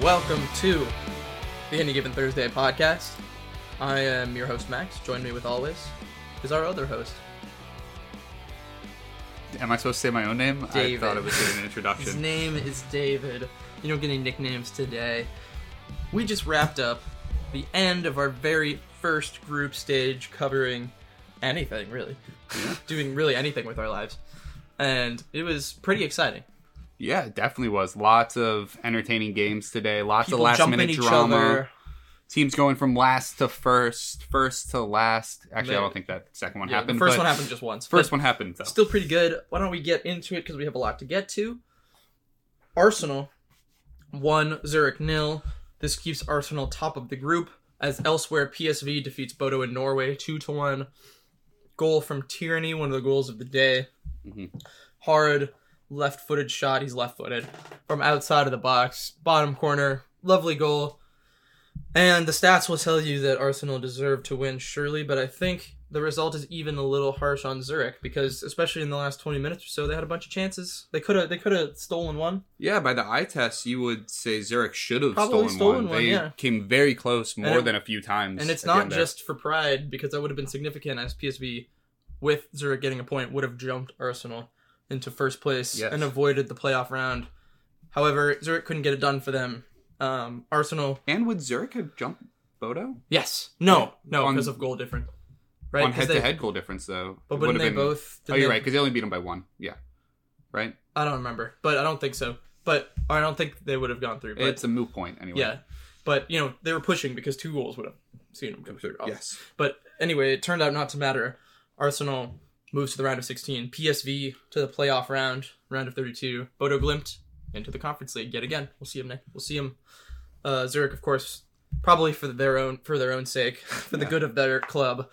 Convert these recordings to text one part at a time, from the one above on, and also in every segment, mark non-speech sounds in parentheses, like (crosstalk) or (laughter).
welcome to the Any Given Thursday podcast. I am your host Max. Join me with always is our other host. Am I supposed to say my own name? David. I thought it was an introduction. His name is David. You don't get any nicknames today. We just wrapped up the end of our very first group stage covering anything really, doing really anything with our lives, and it was pretty exciting. Yeah, it definitely was. Lots of entertaining games today. Lots People of last minute drama. other. Teams going from last to first, first to last. Actually, I don't think that second one Yeah, happened. the first one happened just once. First one happened though. Still pretty good. Why don't we get into it because we have a lot to get to. Arsenal one Zurich nil. This keeps Arsenal top of the group. As elsewhere, PSV defeats Bodo in Norway two to one. Goal from Tyranny, one of the goals of the day. Mhm. Hard left-footed shot. He's left-footed from outside of the box, bottom corner. Lovely goal. And the stats will tell you that Arsenal deserved to win, surely, but I think the result is even a little harsh on Zurich because, especially in the last twenty minutes or so, they had a bunch of chances. They could have, they could have stolen one. Yeah, by the eye test, you would say Zurich should have stolen, stolen one. one, They yeah. came very close more it- than a few times. And it's not just for pride because that would have been significant as PSV, with Zurich getting a point, would have jumped Arsenal into first place Yes. and avoided the playoff round. However, Zurich couldn't get it done for them. Um, Arsenal, And would Zurich have jumped Bodo? yes, no, Yeah. no, because of goal difference, right? On head to head goal difference, though. But wouldn't they been- both? Oh, you're they- right, because they only beat him by one. Yeah. Right? I don't remember, but I don't think so. But I don't think they would have gone through. But it's a moot point anyway. yeah, but you know they were pushing because two goals would have seen them go through. Yes. But anyway, it turned out not to matter. Arsenal moves to the round of 16. PSV to the playoff round, round of 32. Bodo Glimt into the Conference League yet again. We'll see him next. We'll see him. Uh, Zurich, of course, probably for their own for their own sake, (laughs) for the Yeah. good of their club.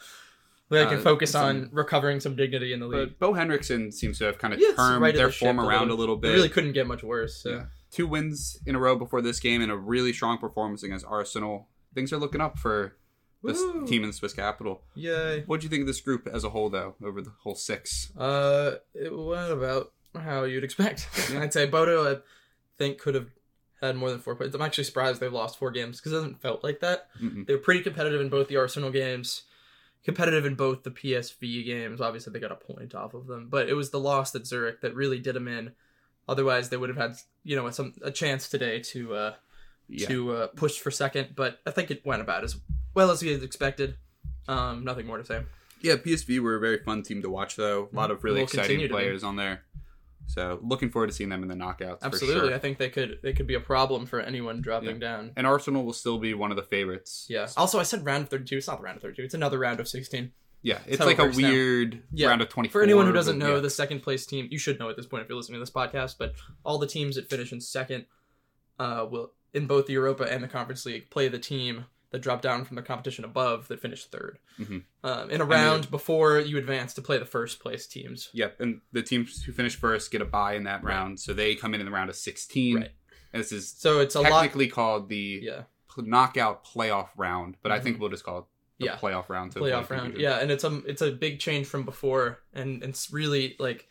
They can Uh, focus some- on recovering some dignity in the league. But Bo Henriksen seems to have kind of Yeah, turned righted their form a around little. a little It bit. really couldn't get much worse. So. Yeah. Two wins in a row before this game and a really strong performance against Arsenal. Things are looking up for this Woo. team in the Swiss capital. Yay. What do you think of this group as a whole, though, over the whole six? Uh, it went about how you'd expect. (laughs) I'd say Bodo, I think, could have had more than four points. I'm actually surprised they've lost four games because it hasn't felt like that. Mm-mm. They were pretty competitive in both the Arsenal games, competitive in both the PSV games. Obviously, they got a point off of them, but it was the loss at Zurich that really did them in. Otherwise, they would have had you know some a chance today to uh, Yeah. to uh, push for second. But I think it went about as well as we had expected. Um, nothing more to say. Yeah, PSV were a very fun team to watch, though. A lot of really continue exciting to be. players on there. So looking forward to seeing them in the knockouts. Absolutely, For sure. I think they could they could be a problem for anyone dropping Yeah. down. And Arsenal will still be one of the favorites. Yeah. Also, I said round of 32. It's not the round of 32. It's another round of 16. Yeah, it's how like a works now. weird Yeah. round of 24. For anyone who doesn't know, yeah. the second place team, you should know at this point if you're listening to this podcast, but all the teams that finish in second uh, will, in both the Europa and the Conference League, play the team that dropped down from the competition above that finished 3rd Mhm. Um, in a round before you advance to play the first place teams. Yep, and the teams who finish first get a bye in that round, so they come in in the round of 16. Right. And this is So it's a lot. technically called the Yeah. knockout playoff round, but I think Mhm. we'll just call it the Yeah. playoff round. to playoff avoid round. Yeah, and it's a it's a big change from before, and it's really like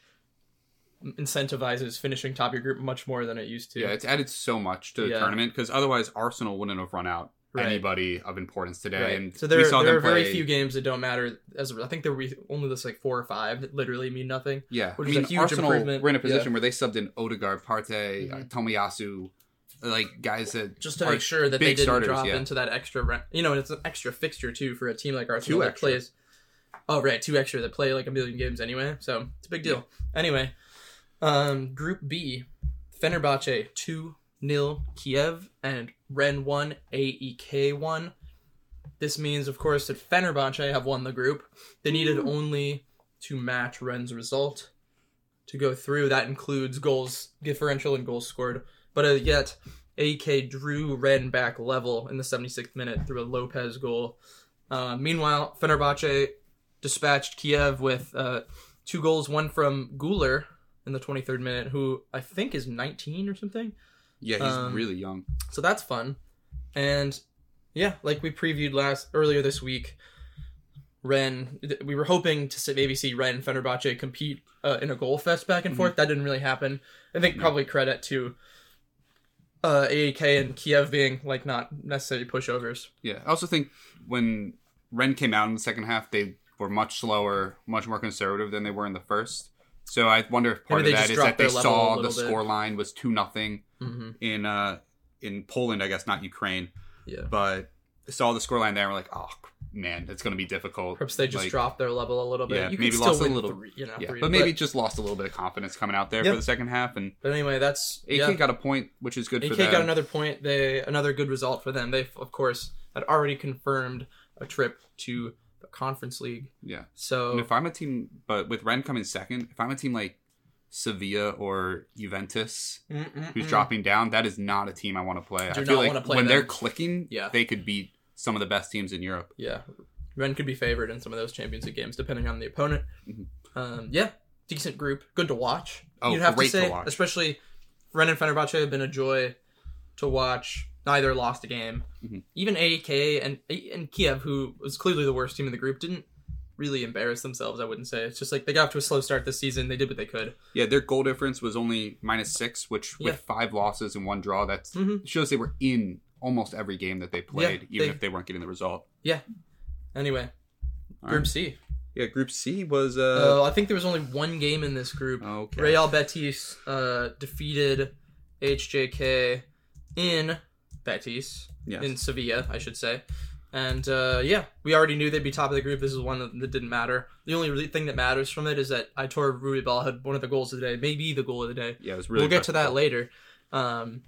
incentivizes finishing top of your group much more than it used to. Yeah, it's added so much to the Yeah. tournament because otherwise Arsenal wouldn't have run out Right. anybody of importance today. Right. And so there, we saw there are very few games that don't matter. As I think there were only this like four or five that literally mean nothing. Yeah, which I is a huge Arsenal improvement. were in a Yeah. position where they subbed in Odegaard, Partey, uh, Mhm. Tomiyasu, like guys that Just to make sure that they didn't starters, drop yeah. into that extra, ra- you know, and it's an extra fixture too for a team like Arsenal Two that extra. plays. Oh right, two extra that play like a million games anyway, so it's a big deal. Anyway, um, Group B, Fenerbahce two 0 Kiev and Rennes one AEK one. This means, of course, that Fenerbahce have won the group. They needed only to match Rennes' result to go through. That includes goals differential and goals scored. But uh, yet, AEK drew Rennes back level in the 76th minute through a Lopez goal. Uh, meanwhile, Fenerbahce dispatched Kiev with uh, two goals, one from Guler in the 23rd minute, who I think is 19 or something. Yeah, he's Um, really young. So that's fun. And yeah, like we previewed last earlier this week, Rennes. th- We were hoping to maybe see Rennes and Fenerbahce compete uh, in a goal fest back and Mhm. forth. That didn't really happen. I think probably credit to uh, AEK and Kiev being like not necessarily pushovers. Yeah, I also think when Rennes came out in the second half, they were much slower, much more conservative than they were in the first. So I wonder if part Maybe of that is that just is dropped that they their level a saw the bit. score line was two nothing Mm-hmm. in uh in Poland, I guess not Ukraine, Yeah. but saw the score line there and were like, oh man, it's going to be difficult. Perhaps they just Like, dropped their level a little bit. yeah, you maybe lost a little- three, you know, Yeah, three, but maybe just lost a little bit of confidence coming out there Yep. for the second half, and But anyway, that's AK yeah. got a point, which is good for AK them. got another point. They another good result for them. They of course had already confirmed a trip to conference league. yeah, and So if I'm a team, but with Rennes coming second, if I'm a team like Sevilla or Juventus, who's Mm-mm-mm. dropping down, that is not a team I want to play. Do I feel not like when they're clicking, Yeah. they could beat some of the best teams in Europe. Yeah, Rennes could be favored in some of those Champions League games depending on the opponent. Mhm. Um, yeah, decent group, good to watch. Oh, You'd have great to to say, watch. especially Rennes and Fenerbahce have been a joy to watch. Neither lost a game. Mhm. Even AK and and Kiev, who was clearly the worst team in the group, didn't really embarrass themselves. I wouldn't say. It's just like they got off to a slow start this season. They did what they could. Yeah, their goal difference was only minus six, which with Yeah. five losses and one draw, that's Mhm. shows they were in almost every game that they played, even they- if they weren't getting the result. Yeah. Anyway, All Group right. C. Yeah, Group C was uh, Uh, I think there was only one game in this group. okay. Real Betis uh, defeated HJK in Betis yes. in Sevilla, I should say. And uh, yeah, we already knew they'd be top of the group. This is one that, didn't matter. The only really thing that matters from it is that I tore. Aitor Ruibal had one of the goals of the day, maybe the goal of the day. yeah, it was really. we'll get to that impressive. later. Um,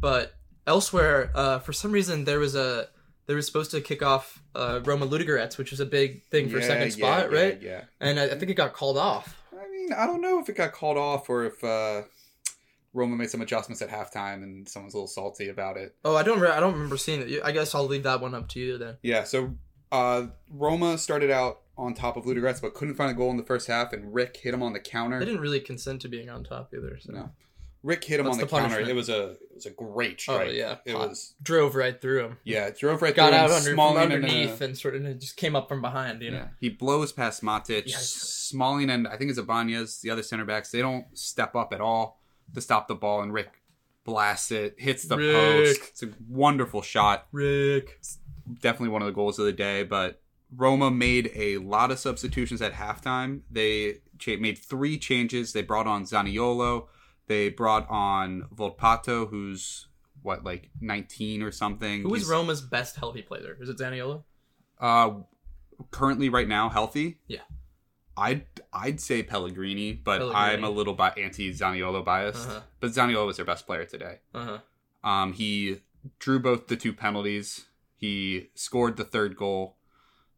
but elsewhere, uh, for some reason, there was a they were supposed to kick off uh, Roma Ludogorets, which was a big thing for Yeah, second spot, yeah, right? Yeah. And I, I think it got called off. I mean, I don't know if it got called off or if uh, Roma made some adjustments at halftime and someone's a little salty about it. Oh, I don't. Re- I don't remember seeing it. I guess I'll leave that one up to you then. Yeah, so uh, Roma started out on top of Ludogorets, but couldn't find a goal in the first half, and Rick hit him on the counter. They didn't really consent to being on top either. So. No. Rick hit him What's on the, the counter. punishment? It was a it was a great strike. Oh yeah, it Pot was drove right through him. yeah. Drove right Got through out him, under, from Smalling and, uh, underneath and sort of and it just came up from behind. You know. Yeah, he blows past Matic. Smalling and I think it's Ibanez, the other center backs. They don't step up at all to stop the ball, and Rick blasts it, hits the Rick. post. It's a wonderful shot. Rick. Definitely one of the goals of the day. But Roma made a lot of substitutions at halftime. They made three changes. They brought on Zaniolo. They brought on Volpato, who's what like 19 or something. Who is He's- Roma's best healthy player? Is it Zaniolo? Uh, currently, right now, healthy. Yeah. I'd I'd say Pellegrini, but Pellegrini. I'm a little bi- anti Zaniolo biased. Uh-huh. But Zaniolo was their best player today. Uh huh. Um, he drew both the two penalties. He scored the third goal.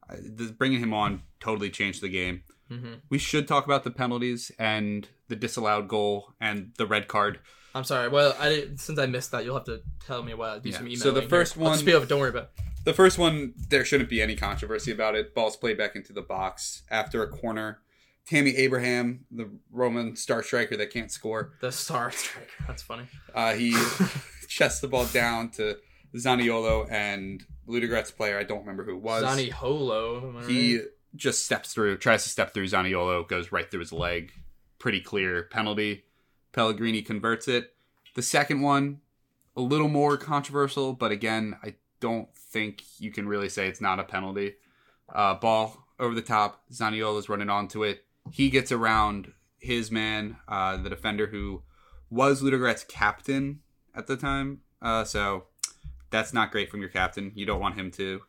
Uh, this- bringing him on totally changed the game. hmm We should talk about the penalties and the disallowed goal and the red card. I'm sorry. Well, I since I missed that, you'll have to tell me why. Do Yeah. some emailing. So the here. first I'll one- just be over. Don't worry about. it. The first one, there shouldn't be any controversy about it. Ball's played back into the box after a corner. Tammy Abraham, the Roman star striker that can't score, The star (laughs) striker. That's funny. uh, he (laughs) chests the ball down to Zaniolo and Ludogorets player. I don't remember who it was. Zani Holo. Am I he right? just steps through, tries to step through Zaniolo, goes right through his leg. Pretty clear penalty. Pellegrini converts it. The second one, a little more controversial, but again, I don't think you can really say it's not a penalty. Uh, ball over the top. Zaniolo's running onto it. He gets around his man, uh, the defender who was Ludogorets' captain at the time. Uh, so that's not great from your captain. You don't want him to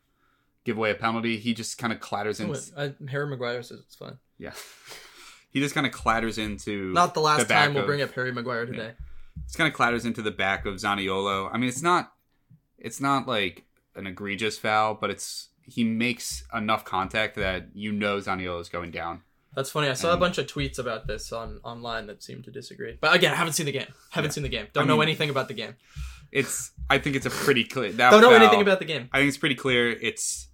give away a penalty. He just kind of clatters in. Oh, wait, I, Harry Maguire says it's fine. Yeah. (laughs) He just kind of clatters into Not the last back time we'll of- bring up Harry Maguire today. It's kind of clatters into the back of Zaniolo. I mean, it's not it's not like an egregious foul, but it's he makes enough contact that you know Zaniolo is going down. That's funny. I saw a bunch of tweets about this on online that seemed to disagree. But again, I haven't seen the game. Haven't Yeah. seen the game. Don't I know mean- anything about the game. It's I think it's a pretty clear. That Don't know foul, anything about the game. I think it's pretty clear. It's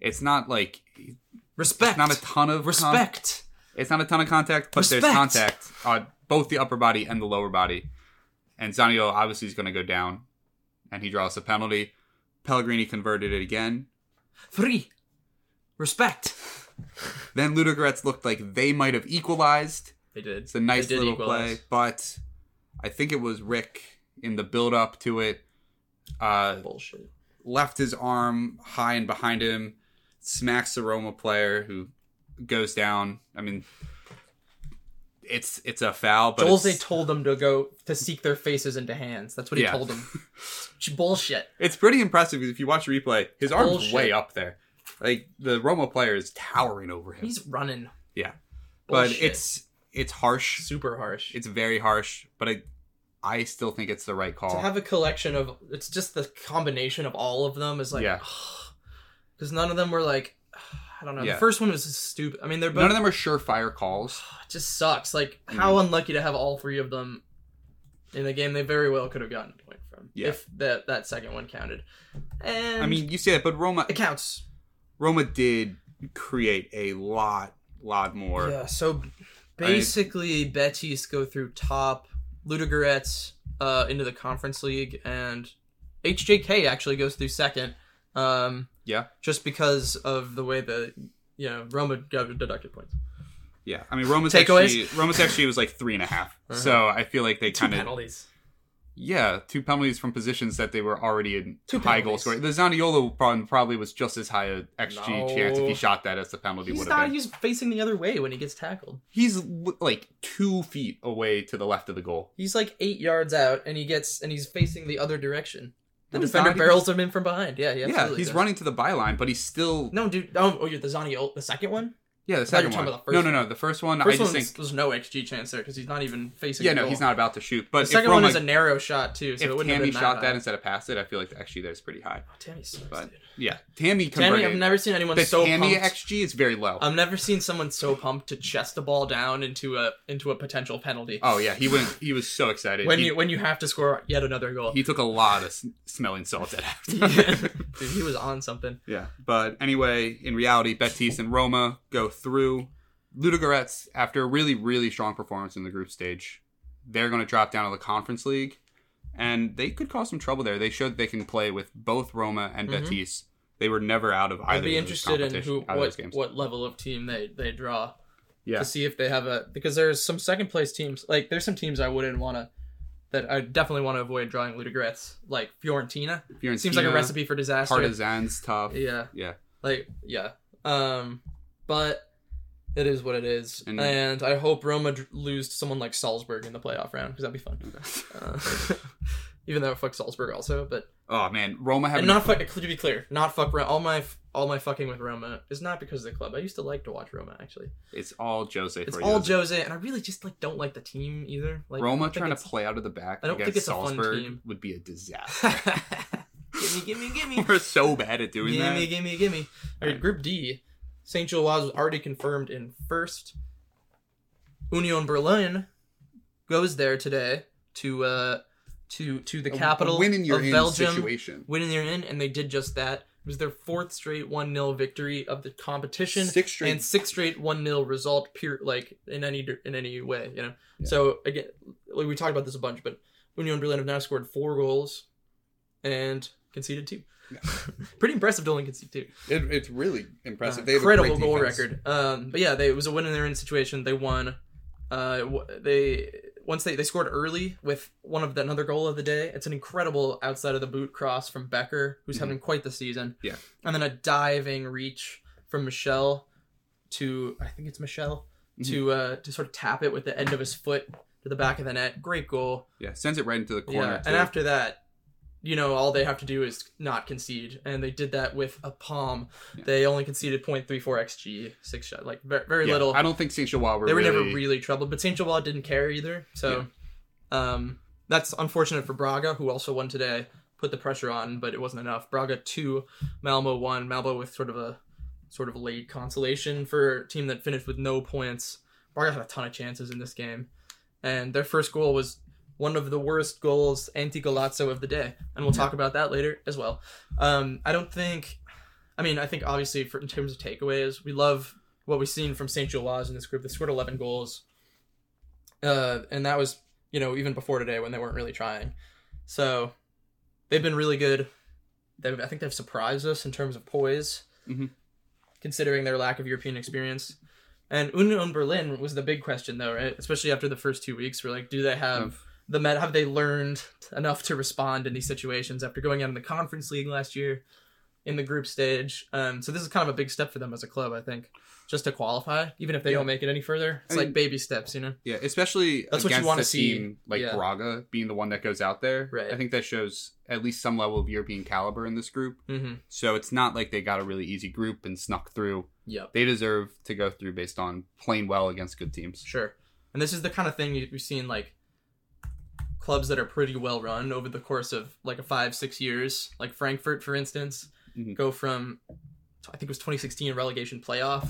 it's not like Respect. not a ton of con- Respect. It's not a ton of contact, but there's contact on both the upper body and the lower body. And Zaniolo obviously is going to go down, and he draws a penalty. Pellegrini converted it again. Three. Respect. (laughs) Then Ludogorets looked like they might have equalized. They did. It's a nice little equalize. play, but I think it was Rick. in the build up to it. Uh, Bullshit. left his arm high and behind him, smacks the Roma player who goes down. I mean, it's it's a foul, but Jose it's, told them to go to seek their faces into hands. That's what he Yeah. told them. (laughs) Bullshit. it's pretty impressive because if you watch the replay, his arm's Bullshit. way up there. Like the Roma player is towering over him. He's running. Yeah. but it's it's harsh. super harsh. It's very harsh, but I I still think it's the right call. to have a collection of it's just the combination of all of them is like Yeah. (sighs) because none of them were like I don't know. Yeah. The first one was stupid. I mean, they're both None of them are surefire calls. (sighs) it just sucks. Like how unlucky to have all three of them in the game. They very well could have gotten a point from Yeah. if that that second one counted. And I mean, you say that, but Roma it counts. Roma did create a lot lot more. Yeah. So basically, Betis go through top, Ludogorets uh, into the Conference League, and HJK actually goes through second. Um, Yeah. just because of the way the you know Roma got deducted points. Yeah, I mean Roma's Takeaways? actually Roma's actually was like three and a half. Uh-huh. So I feel like they kind of penalties. yeah two penalties from positions that they were already in Two high goal penalties. scoring. The Zaniolo problem probably was just as high a xG No. chance if he shot that as the penalty would have been. He's facing the other way when he gets tackled. He's like two feet away to the left of the goal. He's like eight yards out, and he gets and he's facing the other direction. The No, defender barrels him in from behind. Yeah, yeah. Yeah, he's running to the byline, but he's still No, dude. Oh, oh, you're the Zaniolo, the second one. yeah the thought you were second talking one. about the no, first no, no. The first one First I just think there's no xG chance there because he's not even facing. yeah no goal. he's not about to shoot. But The second one Roma, is a narrow shot too, so if it wouldn't have Tammy shot that that instead of passed it, I feel like the xG there is pretty high. Oh, Tammy sucks, But dude. Yeah, Tammy Tammy. I've never seen anyone the so Tammy pumped. xG is very low. I've never seen someone so pumped to chest the ball down into a into a potential penalty. Oh yeah, he went. He was so excited. when he, you when you have to score yet another goal. he took a lot of smelling salts at (laughs) Yeah. halftime. (laughs) Dude, he was on something. yeah, but anyway, in reality, Betis and Roma go through. Ludogorets, after a really really strong performance in the group stage, they're going to drop down to the Conference League, and they could cause some trouble there. They showed they can play with both Roma and Mhm. Betis. They were never out of either. I'd be interested in who what what level of team they they draw Yeah, to see if they have a because there's some second place teams like there's some teams I wouldn't want to that I definitely want to avoid drawing Ludogorets like Fiorentina. Fiorentina, Seems like a recipe for disaster. Partizan's tough. Yeah. Yeah. Like yeah. Um but it is what it is. And- And, I hope Roma d- lose to someone like Salzburg in the playoff round because that'd be fun. Uh, (laughs) even though fuck Salzburg also, but Oh man, Roma have and not fuck to be clear, not fuck Ro- all my all my fucking with Roma is not because of the club. I used to like to watch Roma actually. It's all Jose. It's all Jose. Jose, and I really just like don't like the team either. Like Roma trying to play out of the back I don't think it's a fun Salzburg team. would be a disaster. (laughs) (laughs) gimme, gimme, gimme. We're so bad at doing that. gimme, gimme, gimme. All right, Group D. St. Gilloise was already confirmed in first. Union Berlin goes there today to uh to to the capital winning your of in Belgium. situation. Winning their in, and they did just that. It was their fourth straight one 0 victory of the competition. Six straight. and six straight one 0 result pure like in any in any way you know Yeah. so again like we talked about this a bunch but union berlin have now scored four goals and conceded two Yeah. (laughs) pretty impressive to only concede two It, it's really impressive. Uh, they have a incredible goal record um but yeah they it was a win in their in situation they won uh they once they, they scored early with one of the another goal of the day it's an incredible outside of the boot cross from becker who's Mhm. having quite the season Yeah. and then a diving reach from Michel to i think it's Michel Mm-hmm. to uh to sort of tap it with the end of his foot to the back of the net great goal Yeah, sends it right into the corner. yeah too. and after that you know all they have to do is not concede. And they did that with a palm. Yeah. they only conceded 0.34 xg six shot like very, very Yeah, little. I don't think Saint Gilloise were they were really, never really troubled but saint Gilloise didn't care either. So um that's unfortunate for braga who also won today put the pressure on but it wasn't enough. Braga 2 malmo 1 malmo with sort of a sort of a late consolation for a team that finished with no points. Braga had a ton of chances in this game. And their first goal was one of the worst goals anti golazo of the day and we'll talk about that later as well um i don't think i mean i think obviously for in terms of takeaways we love what we've seen from St. Gilloise in this group. They scored 11 goals. Uh, and that was, you know, even before today when they weren't really trying. So they've been really good. They've, I think they've surprised us in terms of poise, Mhm. considering their lack of European experience. And Union Berlin was the big question, though, right? Especially after the first two weeks, we're like, do they have the Met have they learned enough to respond in these situations after going out in the Conference League last year in the group stage. Um, so this is kind of a big step for them as a club, I think, just to qualify, even if they Yeah. don't make it any further. It's I like mean- baby steps, you know. Yeah, especially That's what you wanna see. team like Yeah. Braga being the one that goes out there. Right. I think that shows at least some level of European caliber in this group. Mm-hmm. So it's not like they got a really easy group and snuck through. Yep. They deserve to go through based on playing well against good teams. Sure. And this is the kind of thing you- we've seen like clubs that are pretty well run over the course of like a five, six years. Like Frankfurt, for instance, Mhm. go from I think it was 2016 relegation playoff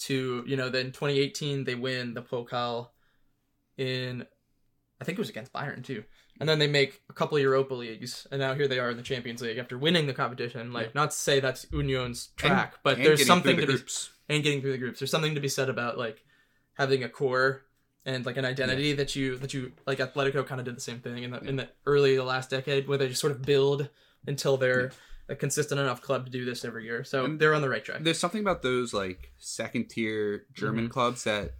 to you know then 2018 they win the Pokal in I think it was against Bayern too. And then they make a couple of Europa leagues, and now here they are in the Champions League after winning the competition. Like, Yeah. not to say that's Union's track, but And there's something through to the be and getting through the groups. There's something to be said about like having a core and like an identity that you that you like Atletico kind of did the same thing in the in the early the last decade where they just sort of build until they're a consistent enough club to do this every year. So And they're on the right track. There's something about those like second tier German Mm-hmm. clubs that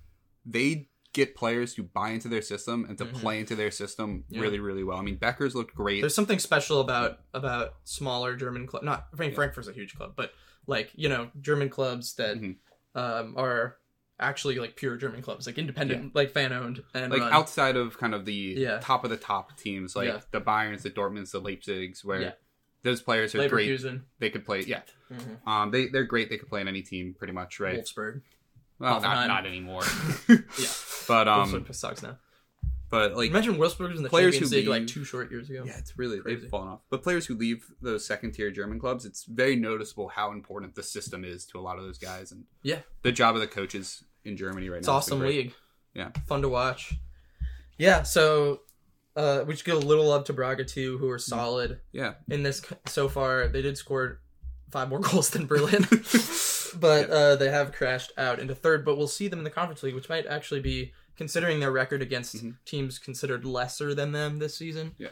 they get players to buy into their system and to Mhm. play into their system Yeah. really, really well. I mean, Becker's looked great. There's something special about about smaller German club. Not I mean, Yeah. Frankfurt's a huge club, but like you know German clubs that Mhm. um, are actually like pure German clubs, like independent, like fan owned and like run. outside of kind of the Yeah. top of the top teams, like Yeah. the Bayerns, the Dortmunds, the Leipzigs, where Yeah. those players are great. They could play, yeah. Mhm. Um, they they're great. They could play in any team, pretty much, right? Wolfsburg. Well, not Hoffenheim. not anymore. (laughs) Yeah. (laughs) but um, Wolfsburg sucks now. but like Imagine Wolfsburg was in the players Champions who League like two short years ago. Yeah, it's really Crazy. they've fallen off. But players who leave those second tier German clubs, it's very noticeable how important the system is to a lot of those guys and Yeah. the job of the coaches in Germany right It's now. has been awesome league. Yeah. Fun to watch. Yeah, so uh, we should give a little love to Braga too, who are solid Yeah, in this so far. They did score five more (laughs) goals than Berlin, (laughs) but uh, they have crashed out into third. But we'll see them in the Conference League, which might actually be considering their record against Mhm. teams considered lesser than them this season. Yeah.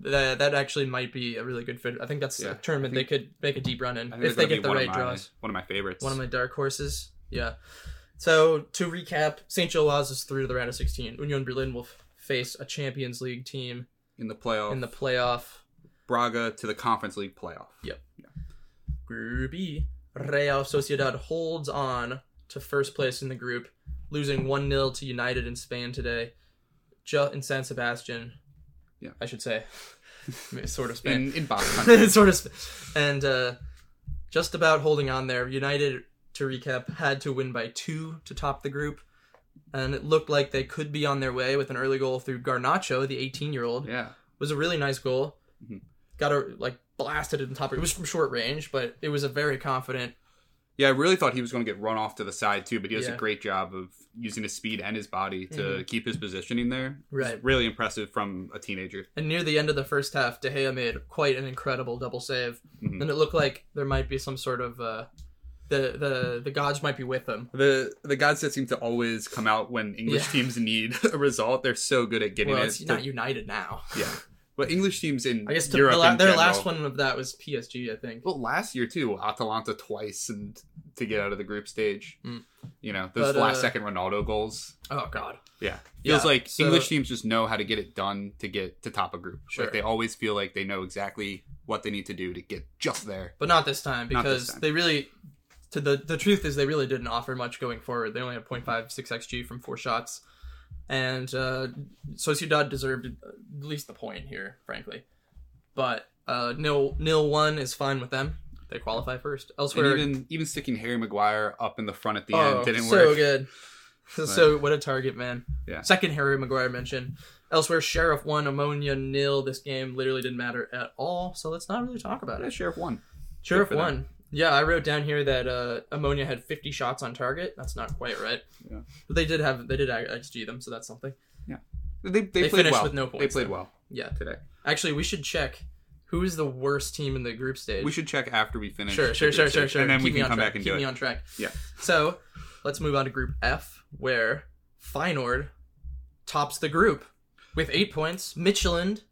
That, that actually might be a really good fit. I think that's Yeah, a tournament they could make a deep run in if they get the right my, draws. One of my favorites. One of my dark horses. Yeah. So to recap, St. Gilloise is through to the round of 16. Union Berlin will f- face a Champions League team in the playoff. in the playoff. Braga to the Conference League playoff. Yep. Group E. Real Sociedad holds on to first place in the group, losing 1 0 to United in Spain today. Ju- in San Sebastian. Yeah. I should say. (laughs) sort of Spain. In in Basque country. (laughs) sort of, sp- and uh, just about holding on there. United, to recap, had to win by two to top the group, and it looked like they could be on their way with an early goal through Garnacho, the 18-year-old. yeah. was a really nice goal. Mhm. Got a like blasted in top. It was from short range, but it was a very confident. Yeah, I really thought he was going to get run off to the side too, but he does Yeah. a great job of using his speed and his body to Mhm. keep his positioning there. Right. really impressive from a teenager. And near the end of the first half, De Gea made quite an incredible double save, Mhm. and it looked like there might be some sort of uh, the the the gods might be with them. The the gods that seem to always come out when English Yeah. teams need (laughs) a result, they're so good at getting Well, it. it's not United now. yeah, but English teams in I guess to, Europe the la- their general- last one of that was PSG, I think. Well, last year too, Atalanta twice and to get out of the group stage. Mm. You know those But, last uh, second Ronaldo goals. Oh God. Yeah, Yeah, feels like so- English teams just know how to get it done to get to top a group. Sure. Like they always feel like they know exactly what they need to do to get just there. But not this time Not this because time. they really. To the the truth is they really didn't offer much going forward. They only had 0.56 xg from four shots, and uh, Sociedad deserved at least the point here, frankly. But uh, nil nil one is fine with them. They qualify first. And Elsewhere, even even sticking Harry Maguire up in the front at the oh, end didn't so work. (laughs) So good. So what a target, man. Yeah. Second Harry Maguire mention. Elsewhere, Sheriff one, Omonia nil. This game literally didn't matter at all. So let's not really talk about Yeah, it. Sheriff won. Sheriff one. Yeah, I wrote down here that uh, Omonia had 50 shots on target. That's not quite right. Yeah. But they did have they did xG them, so that's something. They, they, They played finished well. with no points. They played though. well Yeah. today. Actually, we should check who is the worst team in the group stage. We should check after we finish. Sure, sure, sure, sure, sure. And then Keep we can come track. back and Keep do me it. on track. Yeah. So let's move on to Group F, where Feyenoord tops the group with eight points. Midtjylland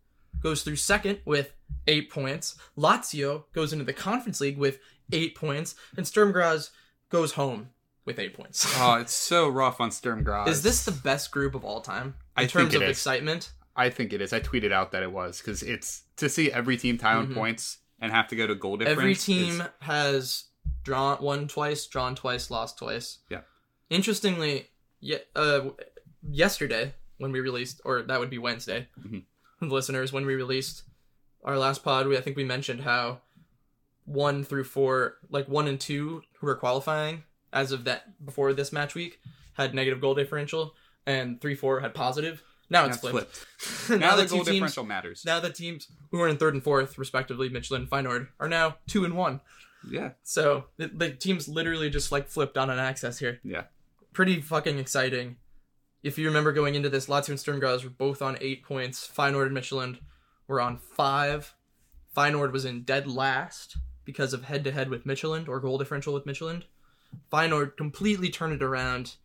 goes through second with eight points. Lazio goes into the Conference League with eight points, and Sturm Graz goes home with eight points. (laughs) Oh, it's so rough on Sturm Graz. is this the best group of all time in I terms think of is. excitement? I think it is. I tweeted out that it was because it's to see every team tie on Mhm. points and have to go to goal difference. Every is- team has drawn won twice, drawn twice, lost twice. Yeah. Interestingly, ye- uh, yesterday when we released, or that would be Wednesday, Mhm. (laughs) listeners, when we released our last pod, we I think we mentioned how one through four, like one and two, who were qualifying as of that before this match week, had negative goal differential, and three four had positive. Now Now it's flipped. flipped. (laughs) Now, the the two goal teams differential matters. now the teams who are in third and fourth, respectively, Midtjylland and Feyenoord, are now two and one. yeah, So the, the teams literally just like flipped on an access here. yeah. Pretty fucking exciting. If you remember going into this, Lazio and Sturm Graz were both on eight points. Feyenoord and Midtjylland were on five. Feyenoord was in dead last because of head to head with Midtjylland or goal differential with Midtjylland. Feyenoord completely turned it around,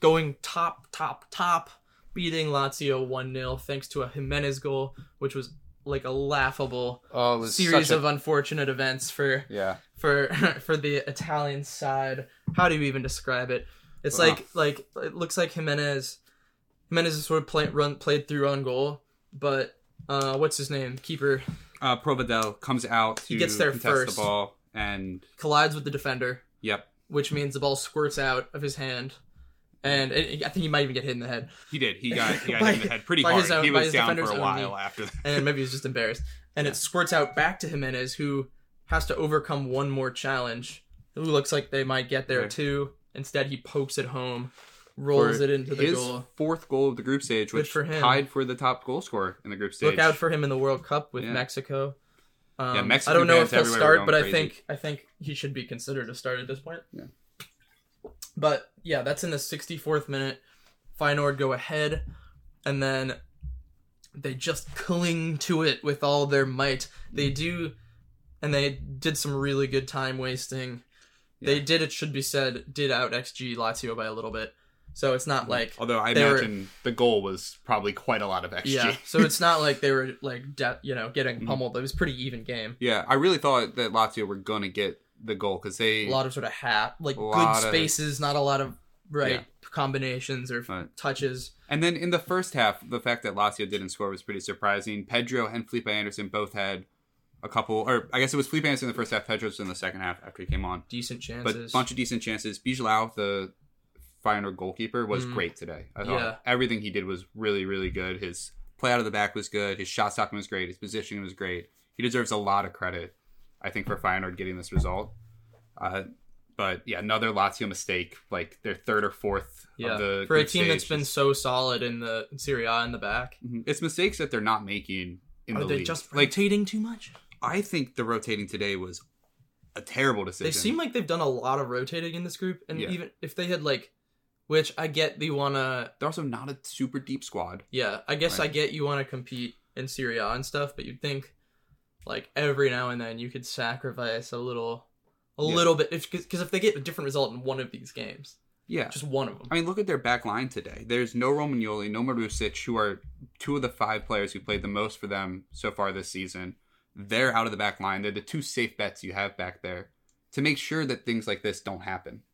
going top, top, top, beating Lazio 1 0 thanks to a Giménez goal, which was like a laughable Oh, series of unfortunate events for yeah. for (laughs) for the Italian side. How do you even describe it? It's Wow. like like it looks like Giménez Giménez is sort of play, run played through on goal, but uh, what's his name? Keeper Uh, Provedel comes out to He gets there contest first. the ball, and collides with the defender, yep, which means the ball squirts out of his hand, and it, I think he might even get hit in the head. he did. He got he got (laughs) hit in the head pretty by hard. his own- he by was his down for defender's a own while knee. after that. and maybe he's just embarrassed. And it squirts out back to Giménez, who has to overcome one more challenge. Who looks like they might get there too. Instead, he pokes it home, rolls it into the his goal. fourth goal of the group stage, which for him. tied for the top goal scorer in the group stage. Look out for him in the World Cup with Yeah. Mexico. Um, Yeah, Mexican I don't know if he'll start, but I think I think he should be considered to start at this point. Yeah. But yeah, that's in the 64th minute. Feyenoord go ahead, and then they just cling to it with all their might. They do, and they did some really good time wasting. They did, it should be said, did out XG Lazio by a little bit. So it's not like Although I they were- imagine the goal was probably quite a lot of XG. yeah. (laughs) So it's not like they were like de- you know getting Mhm. pummeled. It was a pretty even game. Yeah, I really thought that Lazio were gonna get the goal because they A lot of sort of hat like good lot of- spaces, not a lot of right Yeah. combinations or Right. touches. And then in the first half, the fact that Lazio didn't score was pretty surprising. Pedro and Felipe Anderson both had a couple, or I guess it was Felipe Anderson in the first half, Pedro's in the second half after he came on. Decent chances, But bunch of decent chances. Bijlow, the Feyenoord goalkeeper, was Mm. great today. I thought Yeah. everything he did was really, really good. His play out of the back was good. His shot stopping was great. His positioning was great. He deserves a lot of credit, I think, for Feyenoord getting this result. Uh, but yeah, another Lazio mistake, like their third or fourth yeah, of the for a team that's been so solid in the Serie A in the back. Mhm. It's mistakes that they're not making in Are the they league. just like rotating too much? I think the rotating today was a terrible decision. They seem like they've done a lot of rotating in this group, and Yeah. even if they had like, which I get you wanna, they're also not a super deep squad. yeah, I guess I get you wanna compete in Serie A and stuff, but you'd think like every now and then you could sacrifice a little, a Yeah. little bit, if because if they get a different result in one of these games, Yeah. just one of them. I mean, look at their back line today. There's no Romagnoli, no Marusic, who are two of the five players who played the most for them so far this season. They're out of the back line. They're the two safe bets you have back there to make sure that things like this don't happen.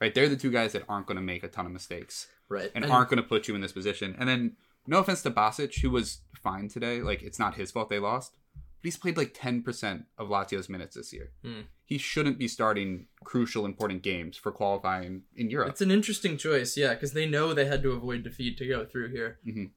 Right? They're the two guys that aren't going to make a ton of mistakes right, and, aren't going to put you in this position. And then, no offense to Basic, who was fine today. Like, it's not his fault they lost. But he's played like 10% of Lazio's minutes this year. Hmm. He shouldn't be starting crucial, important games for qualifying in Europe. It's an interesting choice, yeah, because they know they had to avoid defeat to go through here. Mhm.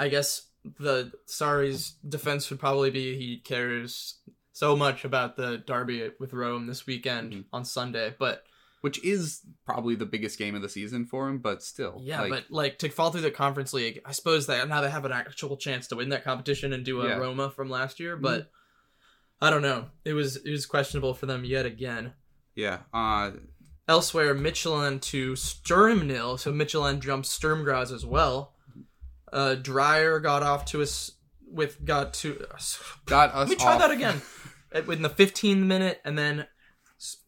I guess the Sarri's defense would probably be he cares so much about the derby with Rome this weekend Mhm. on Sunday, but which is probably the biggest game of the season for him, but still. yeah, like, but like to fall through the conference league, I suppose that now they have an actual chance to win that competition and do a Yeah. Mm-hmm. Roma from last year, but I don't know. It was it was questionable for them yet again. yeah, uh, Elsewhere, Midtjylland to Sturm nil, so Midtjylland jumps Sturm Graz as well. Uh, Dreyer got off to us with got to. got us. Let me try off- that again. (laughs) In the 15th minute, and then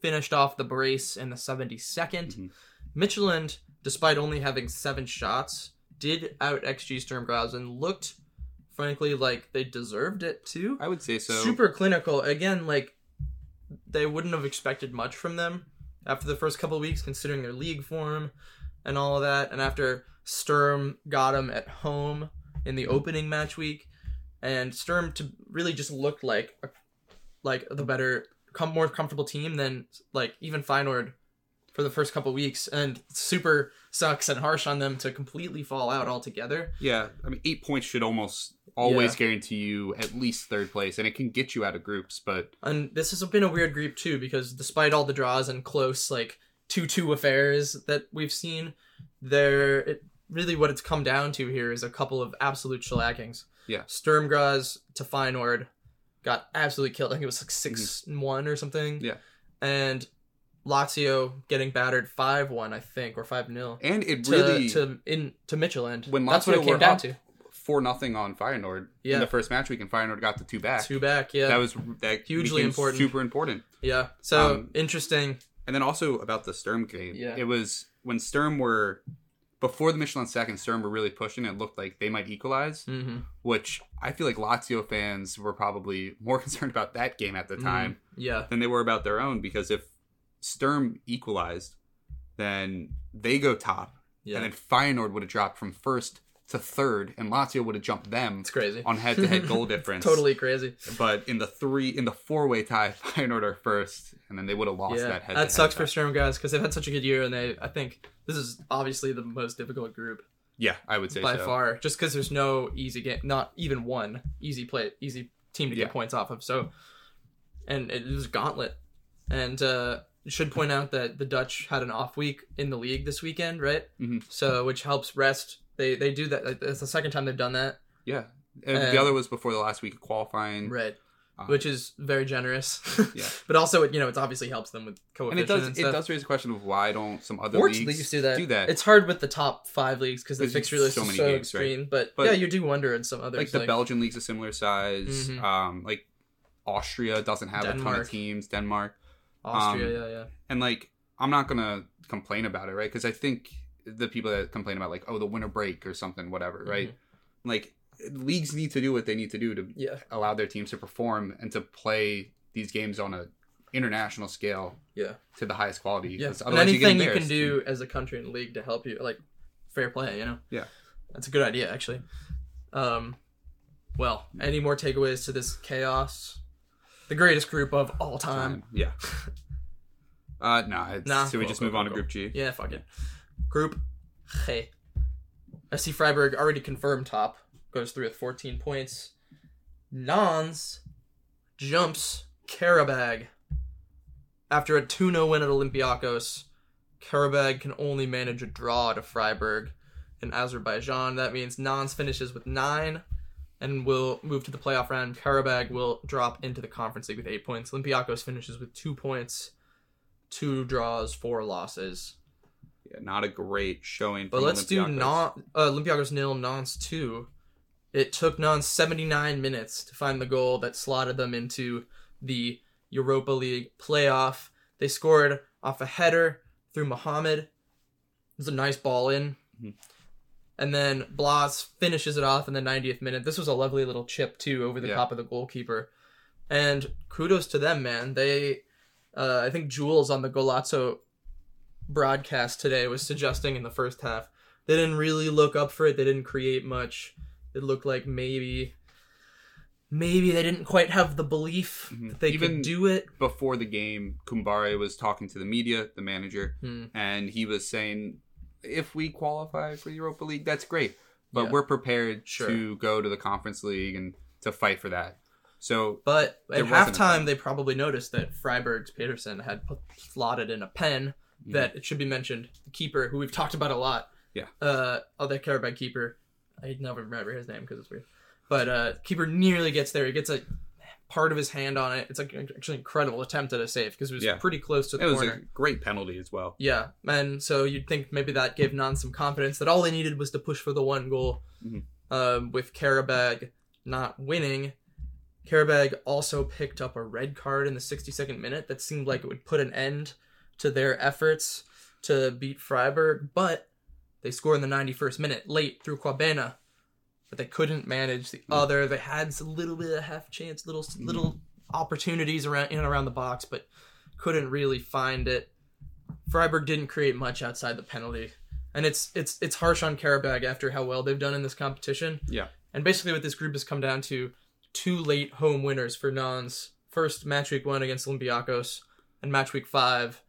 finished off the brace in the 72nd. Mhm. Midtjylland, despite only having seven shots, did out XG Sturm Graz and looked, frankly, like they deserved it too I would say so. super clinical. Again, like they wouldn't have expected much from them after the first couple weeks, considering their league form and all of that. And after Sturm got them at home, in the opening match week, and Sturm to really just looked like a, like the better, com- more comfortable team than like even Feyenoord for the first couple weeks, and super sucks and harsh on them to completely fall out altogether. Yeah, I mean, eight points should almost always guarantee you at least third place, and it can get you out of groups. But And this has been a weird group too because despite all the draws and close like two-two affairs that we've seen, there it really what it's come down to here is a couple of absolute shellackings. Yeah. Sturm Graz to Feyenoord got absolutely killed. I think it was like 6 one or something. Mm-hmm. Yeah. And Lazio getting battered five one, I think, or five 0 and it to really to in to Midtjylland. When That's what it came down to. four nothing on Feyenoord Yeah. in the first match week, and Feyenoord got the two back. Two back, yeah. That was that Hugely important. super important. yeah. So Um, interesting. And then also about the Sturm game, Yeah. it was when Sturm were before the Midtjylland second, Sturm were really pushing. It looked like they might equalize, hmm which I feel like Lazio fans were probably (laughs) more concerned about that game at the time Yeah. than they were about their own because if Sturm equalized, then they go top, Yeah. and then Feyenoord would have dropped from first to third, and Lazio would have jumped them it's crazy. on head-to-head goal (laughs) difference. Totally crazy. But in the three, in the four-way tie, (laughs) Feyenoord are first, and then they would have lost yeah, that head. that sucks for Sturm guys because they've had such a good year, and they I think this is obviously the most difficult group Yeah, I would say by so. far, just because there's no easy game, not even one easy play, easy team to get points off of. So, and it was a gauntlet, and uh, should point out that the Dutch had an off week in the league this weekend, right? Mhm. So which helps rest. They they do that. like, It's the second time they've done that, Yeah, and Uh, the other was before the last week of qualifying. right? Uh, Which is very generous. (laughs) Yeah. but also it you know it obviously helps them with and coefficient it does and it does raise a question of why don't some other Sports leagues, leagues do that. do that? It's hard with the top five leagues because the fixture list so is so games, right? extreme. But, But- yeah, you do wonder in some others. like the Belgian league's a similar size. Mhm. Um, like Austria doesn't have a ton of teams. Denmark. Austria, um, yeah, yeah. and like I'm not gonna complain about it, right? Because I think the people that complain about like oh the winter break or something, whatever, right? Mm-hmm. Like leagues need to do what they need to do to Yeah, allow their teams to perform and to play these games on a international scale yeah, to the highest quality. yeah. otherwise you anything you can do as a country and league to help you, like fair play, you know. Yeah. that's a good idea, actually. Um, well, any more takeaways to this chaos? The greatest group of all time. time. Yeah. (laughs) Uh no, it's, Nah, so we cool, just cool, move on cool, to Group G. Yeah, fuck it. Group G. SC Freiburg already confirmed top. Goes through with 14 points. Nantes jumps Karabag. After a 2 0 win at Olympiakos, Karabag can only manage a draw to Freiburg in Azerbaijan. That means Nantes finishes with 9 and will move to the playoff round. Karabag will drop into the conference league with 8 points. Olympiakos finishes with 2 points, 2 draws, 4 losses. Yeah, not a great showing. But let's do Nantes uh, Olympiacos nil, Nantes two. It took seventy nine minutes to find the goal that slotted them into the Europa League playoff. They scored off a header through Mohammed. It was a nice ball in. Mhm. And then Blas finishes it off in the 90th minute. This was a lovely little chip too over the Yeah. top of the goalkeeper. And kudos to them, man. They uh, I think Jules on the Golazo broadcast today was suggesting in the first half they didn't really look up for it. They didn't create much. It looked like maybe maybe they didn't quite have the belief Mhm. that they Even- could do it. before the game, Kombouaré was talking to the media, the manager, Hmm. and he was saying, if we qualify for the Europa League, that's great. But Yeah. we're prepared Sure. to go to the Conference League and to fight for that. So But at halftime, they probably noticed that Freiburg's Petersen had slotted in a pen. That it should be mentioned. The keeper, who we've talked about a lot. Yeah. Uh, other Karabag keeper. I never remember his name because it's weird. But uh, keeper nearly gets there. He gets a part of his hand on it. It's like actually an incredible attempt at a save because it was Yeah. pretty close to the it was corner. a great penalty as well. Yeah, and so you'd think maybe that gave Nantes some confidence that all they needed was to push for the one goal. Mhm. Um, with Karabag not winning, Karabag also picked up a red card in the 62nd minute that seemed like it would put an end to their efforts to beat Freiburg, but they score in the 91st minute late through Kwabena. But they couldn't manage the mm. other. They had a little bit of half chance, little mm. little opportunities around in and around the box, but couldn't really find it. Freiburg didn't create much outside the penalty and it's it's it's harsh on Karabag after how well they've done in this competition. Yeah. And basically, what this group has come down to two late home winners for Nantes. First match week one against Olympiacos, and match week five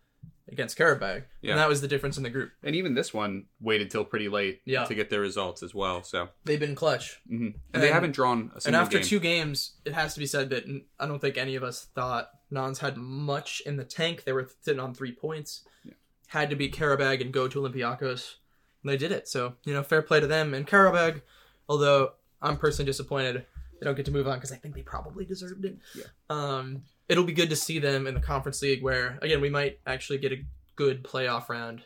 against Karabag. Yeah. And that was the difference in the group. And even this one waited till pretty late Yeah. to get their results as well. So, They've been clutch. hmm and, they haven't drawn a And after game. two games, it has to be said that I don't think any of us thought Nantes had much in the tank. They were sitting on three points. Yeah. Had to beat Karabag and go to Olympiacos. And they did it. So, you know, fair play to them. And Karabag, although I'm personally disappointed they don't get to move on because I think they probably deserved it. Yeah. Um, it'll be good to see them in the conference league where, again, we might actually get a good playoff round.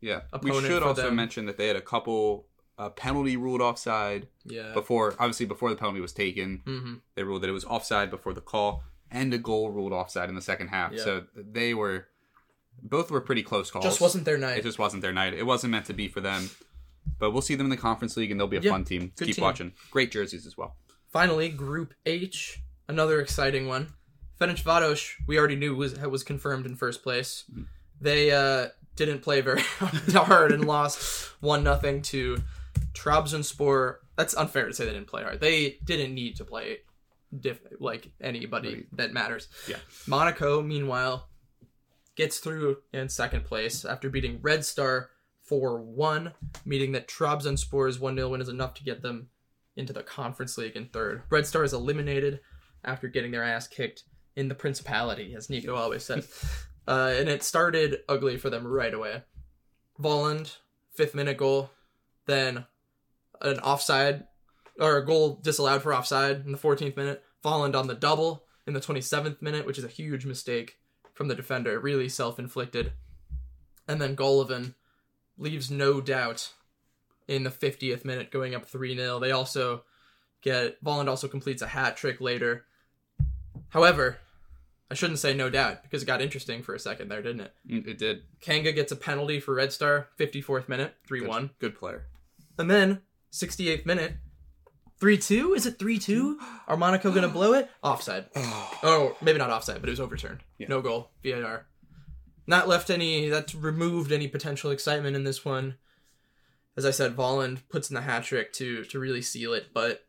yeah, we should also them. mention that they had a couple uh, penalty ruled offside Yeah. before. Obviously, before the penalty was taken, hmm they ruled that it was offside before the call, and a goal ruled offside in the second half. Yeah. So they were both were pretty close calls. Just wasn't their night. It just wasn't their night. It wasn't meant to be for them. But we'll see them in the conference league, and they'll be a Yeah, fun team. Keep team. watching. Great jerseys as well. Finally, Group H, another exciting one. Ferencváros, we already knew was was confirmed in first place. They uh, didn't play very (laughs) hard and lost one nothing to Trabzonspor. That's unfair to say they didn't play hard. They didn't need to play diff- like anybody Right. that matters. Yeah. Monaco, meanwhile, gets through in second place after beating Red Star 4 1, meaning that Trabzonspor's 1 0 win is enough to get them into the Conference League in third. Red Star is eliminated after getting their ass kicked in the Principality, as Nico always said. (laughs) uh, and it started ugly for them right away. Volland, fifth minute goal, then an offside or a goal disallowed for offside in the 14th minute. Volland on the double in the 27th minute, which is a huge mistake from the defender, really self inflicted. And then Golovin leaves no doubt in the 50th minute, going up 3 0. They also get, Volland also completes a hat trick later. However, I shouldn't say no doubt because it got interesting for a second there, didn't it? Mm, It did. Kanga gets a penalty for Red Star, 54th minute, 3 1. Good player. And then, 68th minute, 3 2? Is it 3 2? (gasps) Are Monaco going to blow it? (gasps) Offside. Oh, maybe not offside, but it was overturned. Yeah. No goal. VAR. Not left any, that removed any potential excitement in this one. As I said, Volland puts in the hat trick to, to really seal it, but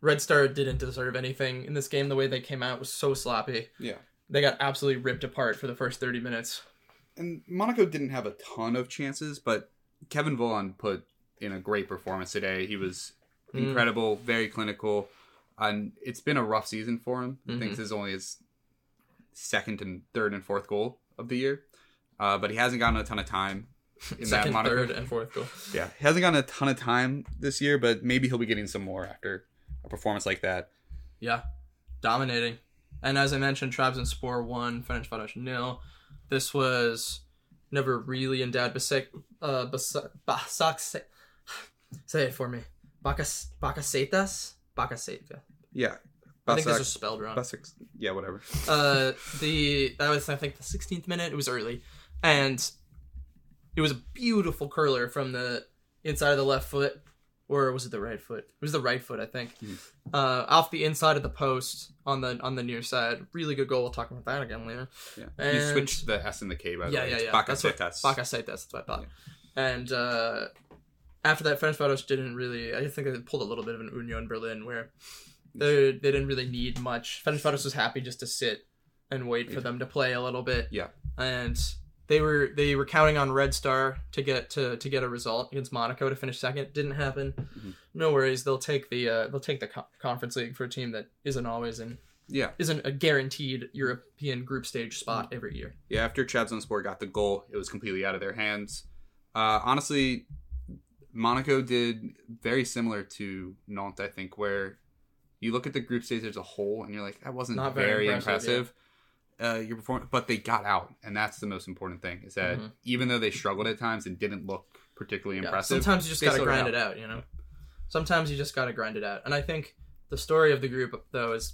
Red Star didn't deserve anything in this game. The way they came out was so sloppy. Yeah. They got absolutely ripped apart for the first 30 minutes. And Monaco didn't have a ton of chances, but Kevin Volland put in a great performance today. He was Mm. incredible, very clinical, and it's been a rough season for him. I Mhm. think this is only his second and third and fourth goal of the year, uh, but he hasn't gotten a ton of time in that Second, Monaco. third, and fourth goal. Yeah, he hasn't gotten a ton of time this year, but maybe he'll be getting some more after a performance like that. Yeah, dominating. And as I mentioned, Trabzonspor won, Ferencváros nil. This was never really endowed. Basek, uh, Basa- Basak, (sighs) say it for me. Bakas, Bakasetas? Bakaseta. Yeah, I think this was spelled wrong. Basak, yeah, whatever. uh, the that was I think the 16th minute. It was early, and it was a beautiful curler from the inside of the left foot, or was it the right foot? It was the right foot, I think. Mhm. Uh, off the inside of the post on the on the near side. Really good goal. We'll talk about that again later. Yeah, you switched the S and the K by the Yeah, way. yeah, yeah. That's what- Bakasetas. Bakasetas. That's what I thought. And uh, after that, Ferencváros didn't really. I think they pulled a little bit of an Union in Berlin where they they didn't really need much. Ferencváros was happy just to sit and wait for them to play a little bit. Yeah. And they were they were counting on Red Star to get to to get a result against Monaco to finish second. Didn't happen. Mhm. No worries. They'll take the uh, they'll take the co- conference league for a team that isn't always in Yeah, isn't a guaranteed European group stage spot every year. yeah. After Trabzonspor got the goal, it was completely out of their hands. Uh, honestly, Monaco did very similar to Nantes, I think, where you look at the group stage as a whole and you're like, that wasn't Not very very, impressive, impressive. Uh, your performance, but they got out, and that's the most important thing. Is that Mhm. even though they struggled at times and didn't look particularly Yeah, impressive, Sometimes you just gotta grind it out, you know. Sometimes you just gotta grind it out, and I think the story of the group though is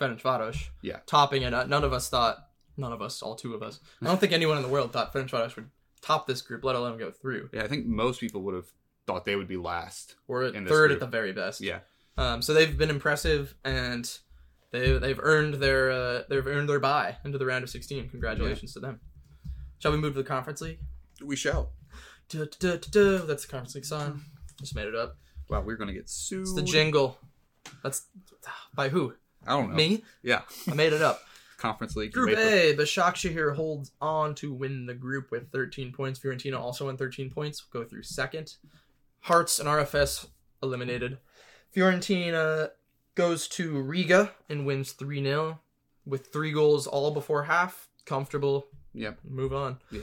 Ferencváros. Yeah. topping it. Uh, None of us thought. None of us, all two of us. I don't think anyone in the world thought Ferencváros would top this group, let alone go through. yeah, I think most people would have thought they would be last. Or third group. at the very best. Yeah, Um, so they've been impressive, and they they've earned their uh, they've earned their bye into the round of sixteen. Congratulations to them. Shall we move to the conference league? we shall. duh, duh, duh. That's the Conference League song. Just made it up. Wow, we're gonna get sued. It's the jingle. That's by who? I don't know. Me? Yeah, I made it up. (laughs) Conference League. Group A, Başakşehir holds on to win the group with 13 points. Fiorentina also on 13 points, go through second. Hearts and RFS eliminated. Fiorentina goes to Riga and wins 3 0 with three goals all before half. Comfortable. Yep. Move on. Yeah.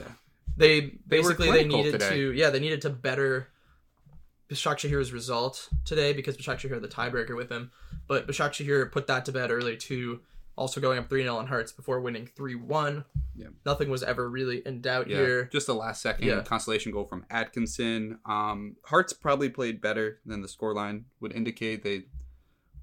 They They basically they, clinical needed today. to yeah they needed to better Başakşehir's result today because Başakşehir had the tiebreaker with them, but Başakşehir put that to bed early too. Also going up 3 0 on Hearts before winning 3 1. Yeah. Nothing was ever really in doubt Yeah, here. just a last second Yeah. consolation goal from Atkinson. Um, Hearts probably played better than the scoreline would indicate. They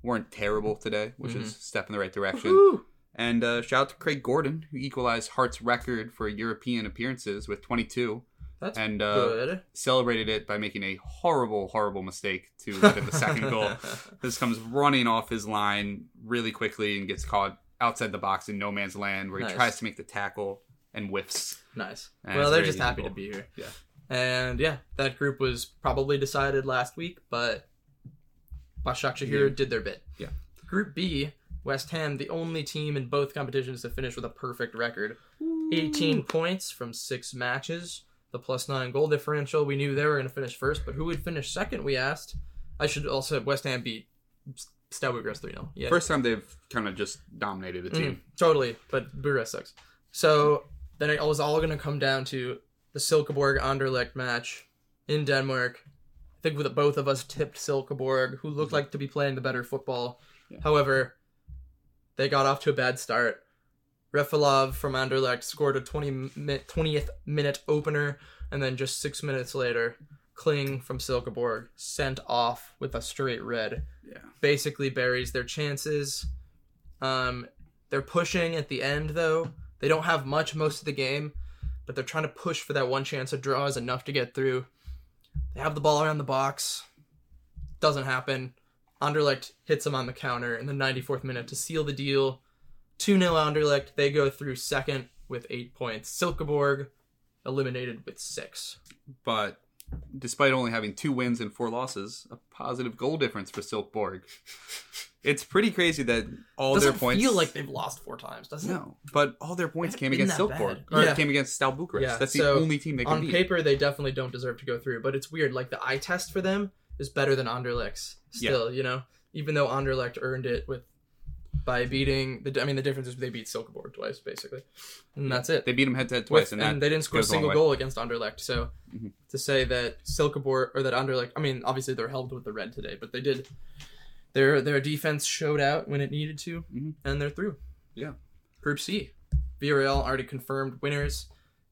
weren't terrible today, which is a step in the right direction. Woo! And uh, shout out to Craig Gordon, who equalized Hearts' record for European appearances with 22, That's and uh, good. celebrated it by making a horrible, horrible mistake to get in the second goal. (laughs) This comes running off his line really quickly and gets caught outside the box in no man's land, where he Nice. tries to make the tackle and whiffs. Nice. And well, they're just happy easy to be here. Yeah. And yeah, that group was probably decided last week, but Başakşehir Yeah. did their bit. Yeah. Group B, West Ham, the only team in both competitions to finish with a perfect record. 18 points from six matches. The plus nine goal differential. We knew they were going to finish first, but who would finish second? We asked. I should also West Ham beat Steaua Bucharest 3 0. Yeah. First time they've kind of just dominated a team. Mm, totally, but Bucharest sucks. So then it was all going to come down to the Silkeborg Anderlecht match in Denmark. Think that both of us tipped Silkeborg, who looked like to be playing the better football. Yeah. However, they got off to a bad start. Refaelov from Anderlecht scored a 20 mi- 20th minute opener, and then just six minutes later, Kling from Silkeborg sent off with a straight red Yeah. basically buries their chances. Um, they're pushing at the end though. They don't have much most of the game, but they're trying to push for that one chance A draw is enough to get through. They have the ball around the box. Doesn't happen. Anderlecht hits them on the counter in the 94th minute to seal the deal. 2 0 Anderlecht. They go through second with eight points. Silkeborg eliminated with six. But despite only having two wins and four losses, a positive goal difference for Silkeborg. It's pretty crazy that all Doesn't their points feel like they've lost four times, does it? no, but all their points came against that Silkeborg bad. or Yeah. came against Stal Bucharest. Yeah, That's the so only team they can on beat. paper they definitely don't deserve to go through but it's weird like the eye test for them is better than anderlecht's still you know even though anderlecht earned it with by beating the i mean the difference is they beat silkeborg twice basically and that's it They beat them head to head twice, With- and, and, that they didn't score a goes long single way. goal against anderlecht so Mhm. to say that silkeborg or that anderlecht i mean obviously they're held with the red today but they did their their defense showed out when it needed to Mhm. and they're through Yeah. group c Villarreal already confirmed winners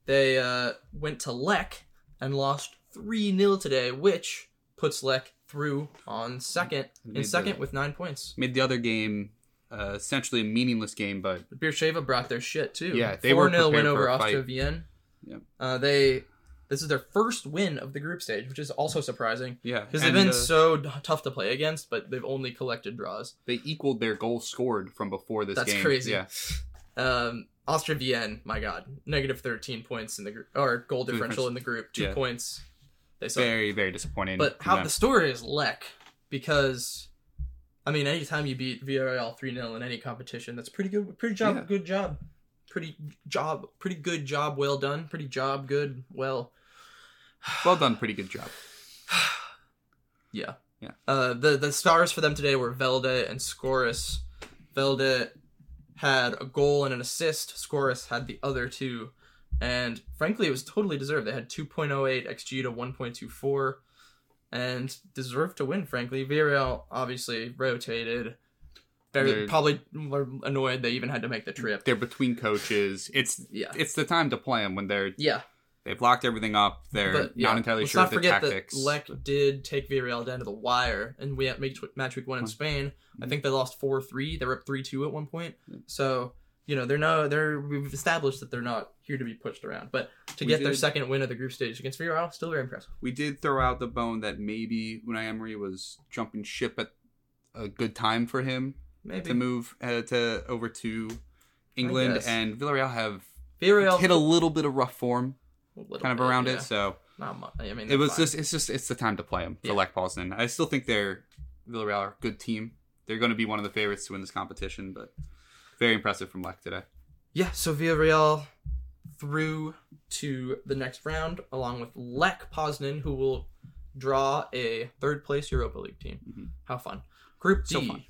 they uh, went to Lech and lost 3 0 today, which puts Lech through on second, in second the- with nine points. made the other game uh, essentially a meaningless game, but Beersheva brought their shit too. Yeah, they were 4 win over Austria. Vienna. Yep. Uh, they this is their first win of the group stage, which is also surprising yeah, because they've been uh, so d- tough to play against, but they've only collected draws. they equaled their goals scored from before this That's game. crazy. Yeah, (laughs) Um, Austria Vienna, my God, negative 13 points in the group or goal differential in the group, two Yeah. points. They suck. very very disappointing. But how them. the story is Lech because I mean anytime you beat Villarreal 3-0 in any competition that's pretty good pretty job Yeah. good job. Pretty job pretty good job well done. Pretty job good well. Well done, pretty good job. (sighs) Yeah. Yeah. Uh the the stars for them today were Velde and Scoris. Velde had a goal and an assist. Scoris had the other two. And frankly, it was totally deserved. They had 2.08 XG to 1.24 and deserved to win, frankly. Villarreal obviously rotated. Very, They're- probably were annoyed they even had to make the trip. They're between coaches. It's Yeah. it's the time to play them when they're Yeah. They've locked everything up. They're But yeah, not entirely let's sure not of the forget tactics. that Lech did take Villarreal down to the wire, and we had match, week one in Hmm. Spain. I think they lost four three. They were up three two at one point. So you know they're no they're we've established that they're not here to be pushed around. But to We get their second win of the group stage against Villarreal, still very impressive. we did throw out the bone that maybe Unai Emery was jumping ship at a good time for him Maybe to move uh, to over to England, and Villarreal have Villarreal hit a little bit of rough form. Kind of bit, around yeah. it. So Not much. I mean, it was fine. just it's just it's the time to play them for Yeah. Lech Poznan. I still think they're Villarreal are a good team. They're going to be one of the favorites to win this competition, but very impressive from Lech today. Yeah, so Villarreal through to the next round, along with Lech Poznan, who will draw a third place Europa League team. Mhm. How fun. Group D. So fun.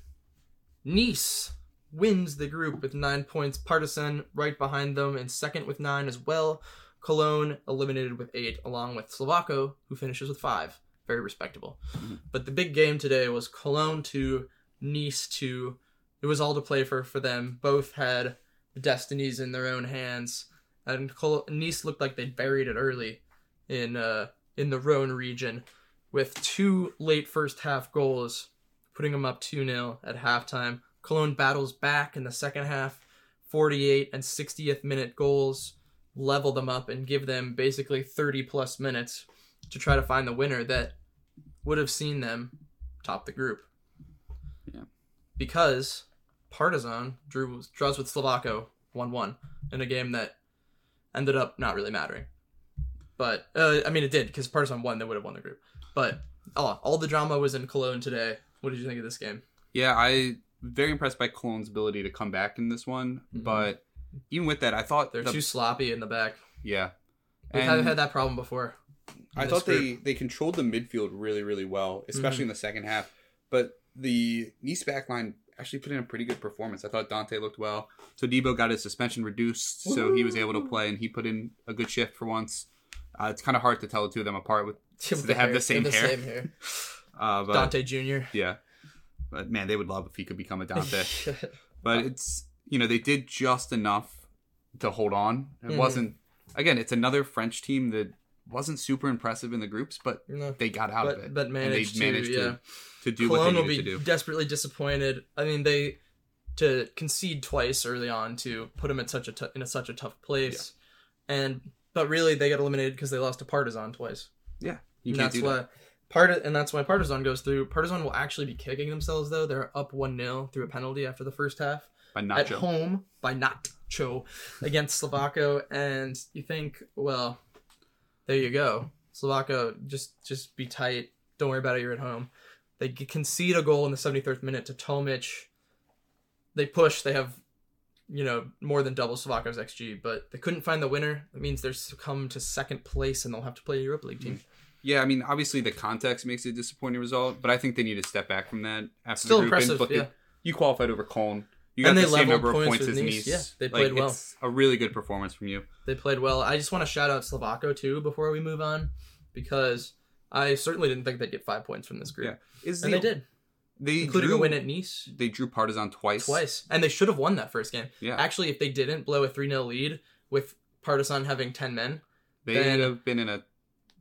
Nice wins the group with nine points. Partizan right behind them in second with nine as well. Cologne eliminated with eight, along with Slovácko, who finishes with five. Very respectable. Mhm. But the big game today was Cologne 2, Nice 2. It was all to play for for them. Both had destinies in their own hands. And Col- Nice looked like they'd buried it early in uh, in the Rhone region with two late first half goals, putting them up 2 0 at halftime. Cologne battles back in the second half. 48 and 60th minute goals level them up and give them basically 30 plus minutes to try to find the winner that would have seen them top the group. Yeah. Because Partizan drew draws with Slovácko 1-1 in a game that ended up not really mattering. But uh, I mean it did because Partizan won they would have won the group. But oh, all the drama was in Cologne today. What did you think of this game? Yeah, I very impressed by Cologne's ability to come back in this one, Mhm. but even with that, I thought They're the- too sloppy in the back. yeah. We've And- had that problem before. I thought this they they controlled the midfield really really well, especially in the second half. But the Nice back line actually put in a pretty good performance. I thought Dante looked well. Todibo got his suspension reduced, so he was able to play, and he put in a good shift for once. Uh, it's kind of hard to tell the two of them apart with, (laughs) they have the same hair. same hair. (laughs) uh, but Dante Jr. yeah. But man, they would love if he could become a (laughs) Dante. but it's you know they did just enough to hold on. It Mhm. wasn't again. It's another French team that wasn't super impressive in the groups, but no. they got out but, of it but and managed, they managed to, yeah. to, to do Cologne what will be to do. desperately disappointed. I mean, they to concede twice early on to put them at such a t- in a, such a tough place, and but really they got eliminated because they lost to Partizan twice. Yeah, you and can't that's do why that. part and that's why Partizan goes through. Partizan will actually be kicking themselves though. They're up one 0 through a penalty after the first half by at home by Natcho against Slovácko, and you think, well, there you go, Slovácko, just just be tight. Don't worry about it. You're at home. They concede a goal in the 73rd minute to Tomic. They push. They have, you know, more than double Slovácko's xG, but they couldn't find the winner. That means they're succumb to second place, and they'll have to play a Europa League team. Mm-hmm. Yeah, I mean, obviously the context makes it a disappointing result, but I think they need to step back from that after Still the group. impressive, yeah. you qualified over Cologne. You got And the they same number of points points as Nice. Nice. Yeah, they Like, played well. It's a really good performance from you. They played well. I just want to shout out Slovácko too before we move on, because I certainly didn't think they'd get five points from this group, Yeah. Is and the- they did, They including drew, a win at Nice They drew Partizan twice. twice, and they should have won that first game. Yeah. Actually, if they didn't blow a three 0 lead with Partizan having ten men, They then- would have been in a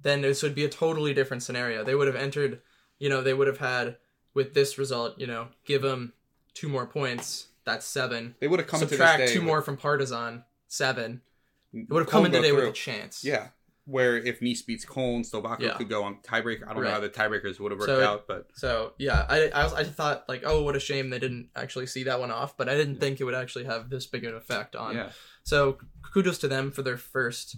then this would be a totally different scenario. They would have entered, you know, they would have had with this result, you know, give them two more points. That's seven. they would have come Subtract to this day two with- more from Partizan, seven. It would have come in today with a chance. Yeah. Where if Nice beats Cologne, Slovácko Yeah. could go on tiebreak. I don't Right. know how the tiebreakers would have worked So out, but So yeah, I I, was, I thought like, oh, what a shame they didn't actually see that one off, but I didn't think it would actually have this big an effect on. yeah. So kudos to them for their first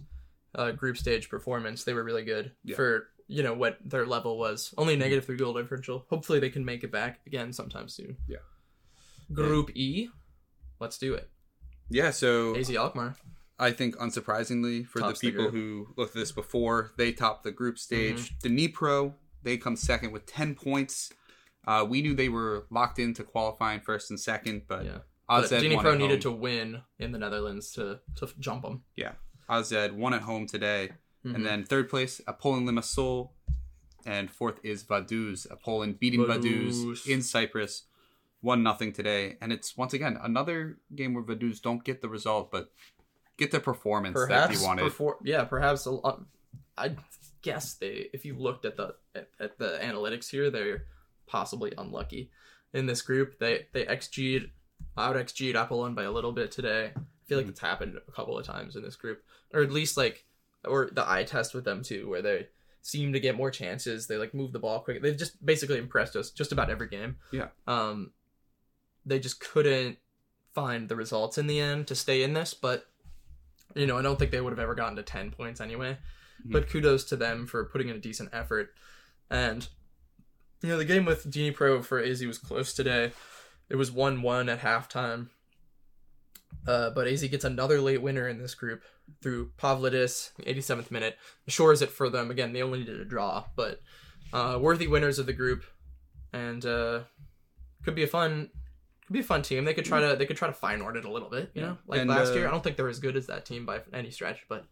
uh, group stage performance. They were really good Yeah. for you know what their level was. Only negative three goal differential. Hopefully they can make it back again sometime soon. Yeah. Group E, let's do it. Yeah, so AZ Alkmaar. I think unsurprisingly for Tops the the people group. who looked at this before, they topped the group stage. Mm-hmm. Dnipro, they come second with 10 points. Uh, we knew they were locked into qualifying first and second, but Yeah. Oz Dnipro needed to win in the Netherlands to to jump them. Yeah, Oz won at home today. Mhm. And then third place, Apollon Limassol. And fourth is Vaduz. Apollon beating Vaduz, Vaduz. in Cyprus. One nothing today. And it's once again another game where Vaduz don't get the result, but get the performance that perhaps they wanted. perfor- yeah perhaps a lot i guess they if you looked at the at, at the analytics here they're possibly unlucky in this group they they xg'd out xg'd apollon by a little bit today i feel like Mhm. it's happened a couple of times in this group or at least like or the eye test with them too where they seem to get more chances they like move the ball quick they've just basically impressed us just about every game Yeah. um they just couldn't find the results in the end to stay in this but You know, I don't think they would have ever gotten to 10 points anyway. Mhm. But kudos to them for putting in a decent effort. And, you know, the game with Dnipro for AZ was close today. It was 1 1 at halftime. Uh, but AZ gets another late winner in this group through Pavlidis, 87th minute. Shores it for them. Again, they only needed a draw, but uh, worthy winners of the group. And uh, could be a fun could be a fun team. They could try to they could try to fine art it a little bit, you Yeah. know, like And, last uh, year. I don't think they're as good as that team by any stretch, but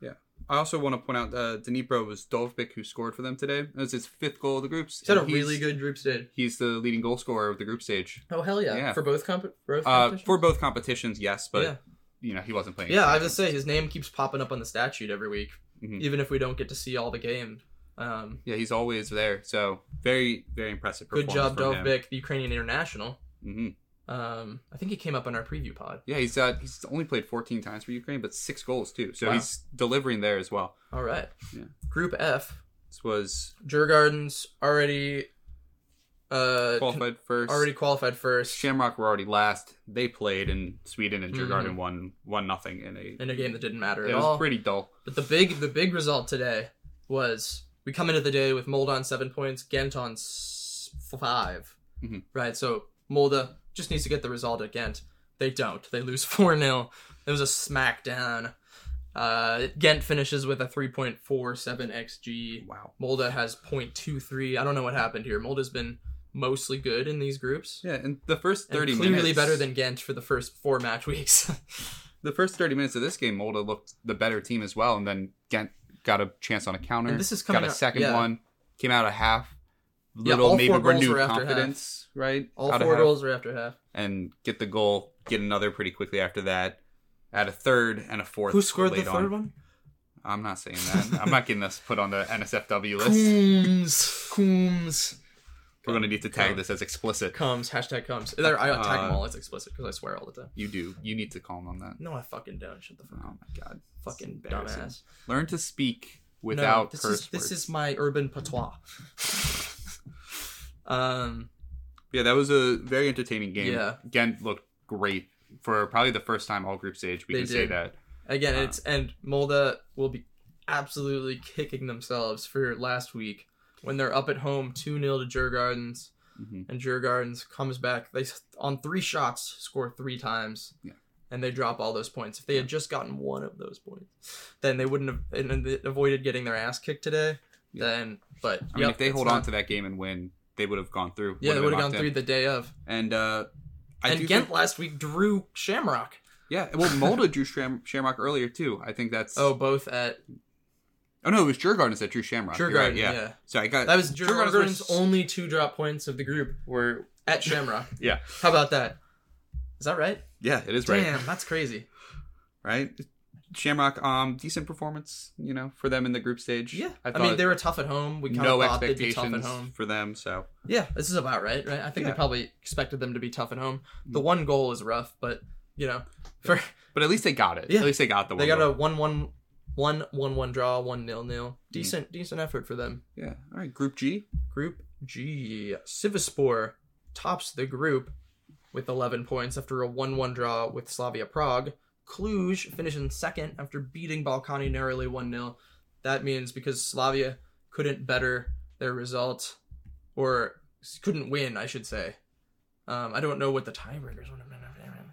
yeah. I also want to point out uh, Dnipro was Dovbyk who scored for them today. It was his fifth goal of the groups. he's had a really good group stage. He's the leading goal scorer of the group stage. Oh hell yeah! Yeah. For both comp both Uh, competitions? for both competitions, yes, but yeah, you know he wasn't playing. yeah. I was say his name keeps popping up on the stat sheet every week, Mhm. even if we don't get to see all the game. Um, Yeah, he's always there. So very, very impressive. good job. Dovbyk, the Ukrainian international. Mhm. Um, I think he came up on our preview pod. Yeah, he's uh, he's only played 14 times for Ukraine, but six goals too. So Wow. he's delivering there as well. All right. Yeah. Group F, This was Djurgården's already uh qualified first. already qualified first Shamrock were already last. They played in Sweden, and Mhm. Won one nothing in a. in a game that didn't matter It at was all. pretty dull. But the big the big result today was we come into the day with Molde on seven points, Ghent on s- 5 Mhm. Right, so Molde just needs to get the result at Ghent. They don't. They lose (laughs) four 0 It was a smackdown. Uh, Ghent finishes with a three point four seven xg. Wow. Molde has 0.23. I don't know what happened here. Molde's been mostly good in these groups. Yeah, and the first And 30 clearly minutes better than Ghent for the first four match weeks. (laughs) the first 30 minutes of this game. Molde looked the better team as well, and then Ghent got a chance on a counter. And this is coming got a out- second yeah. one. Came out a half. Yeah, Little all maybe four goals renewed were after half. right? All Out four half. goals are after half. and get the goal, get another pretty quickly after that. Add a third and a fourth. Who scored the third on. one? I'm not saying that. I'm not getting this put on the NSFW (laughs) list. Kums. Kums. We're gonna need to tag Come. this as explicit. Comes. Hashtag comes. I tag them Uh, all as explicit because I swear all the time. You do. You need to call him on that. No, I fucking don't. Shut the fuck up. Oh my god. Fucking dumbass. Learn to speak No, without this curse is this is my urban patois. (laughs) um. Yeah, that was a very entertaining game. Yeah. Ghent looked great for probably the first time all group stage. We They can say that. Again, Uh, it's and Molde will be absolutely kicking themselves for last week when they're up at home two 0 to Djurgardens hmm and Djurgardens comes back. They on three shots score three times. Yeah. And they drop all those points. If they had just gotten one of those points, then they wouldn't have and and they avoided getting their ass kicked today. Yeah. Then, but I mean, if they hold on to that game and win, they would have gone through. yeah, they would have gone in. through the day of. And uh, I and Ghent think- last week drew Shamrock. yeah, well, Molde drew Sham- Shamrock earlier too. I think that's. Oh, both at oh no, it was Djurgardens that drew Shamrock. You're right, yeah. yeah. So I got that was Djurgården's were- only two drop points of the group were at Shamrock. (laughs) Yeah. How about that? Is that right? Yeah, it is right. Damn, that's crazy. Right. Shamrock, um, decent performance, you know, for them in the group stage. Yeah, I, I, mean they were tough at home. We kind no of thought they'd be tough at home. for them. So Yeah, this is about right, right? I think Yeah. they probably expected them to be tough at home. The Mhm. one goal is rough, but you know, for But at least they got it. Yeah. At least they got the one. they got a goal. one one one one one draw, one nil nil. Decent decent effort for them. Yeah. All right. Group G. Group G, Sivaspor tops the group with 11 points after a 1-1 draw with Slavia Prague. Cluj finishing second after beating Ballkani narrowly 1-0. That means because Slavia couldn't better their result or couldn't win, I should say. Um, I don't know what the tiebreakers would have been.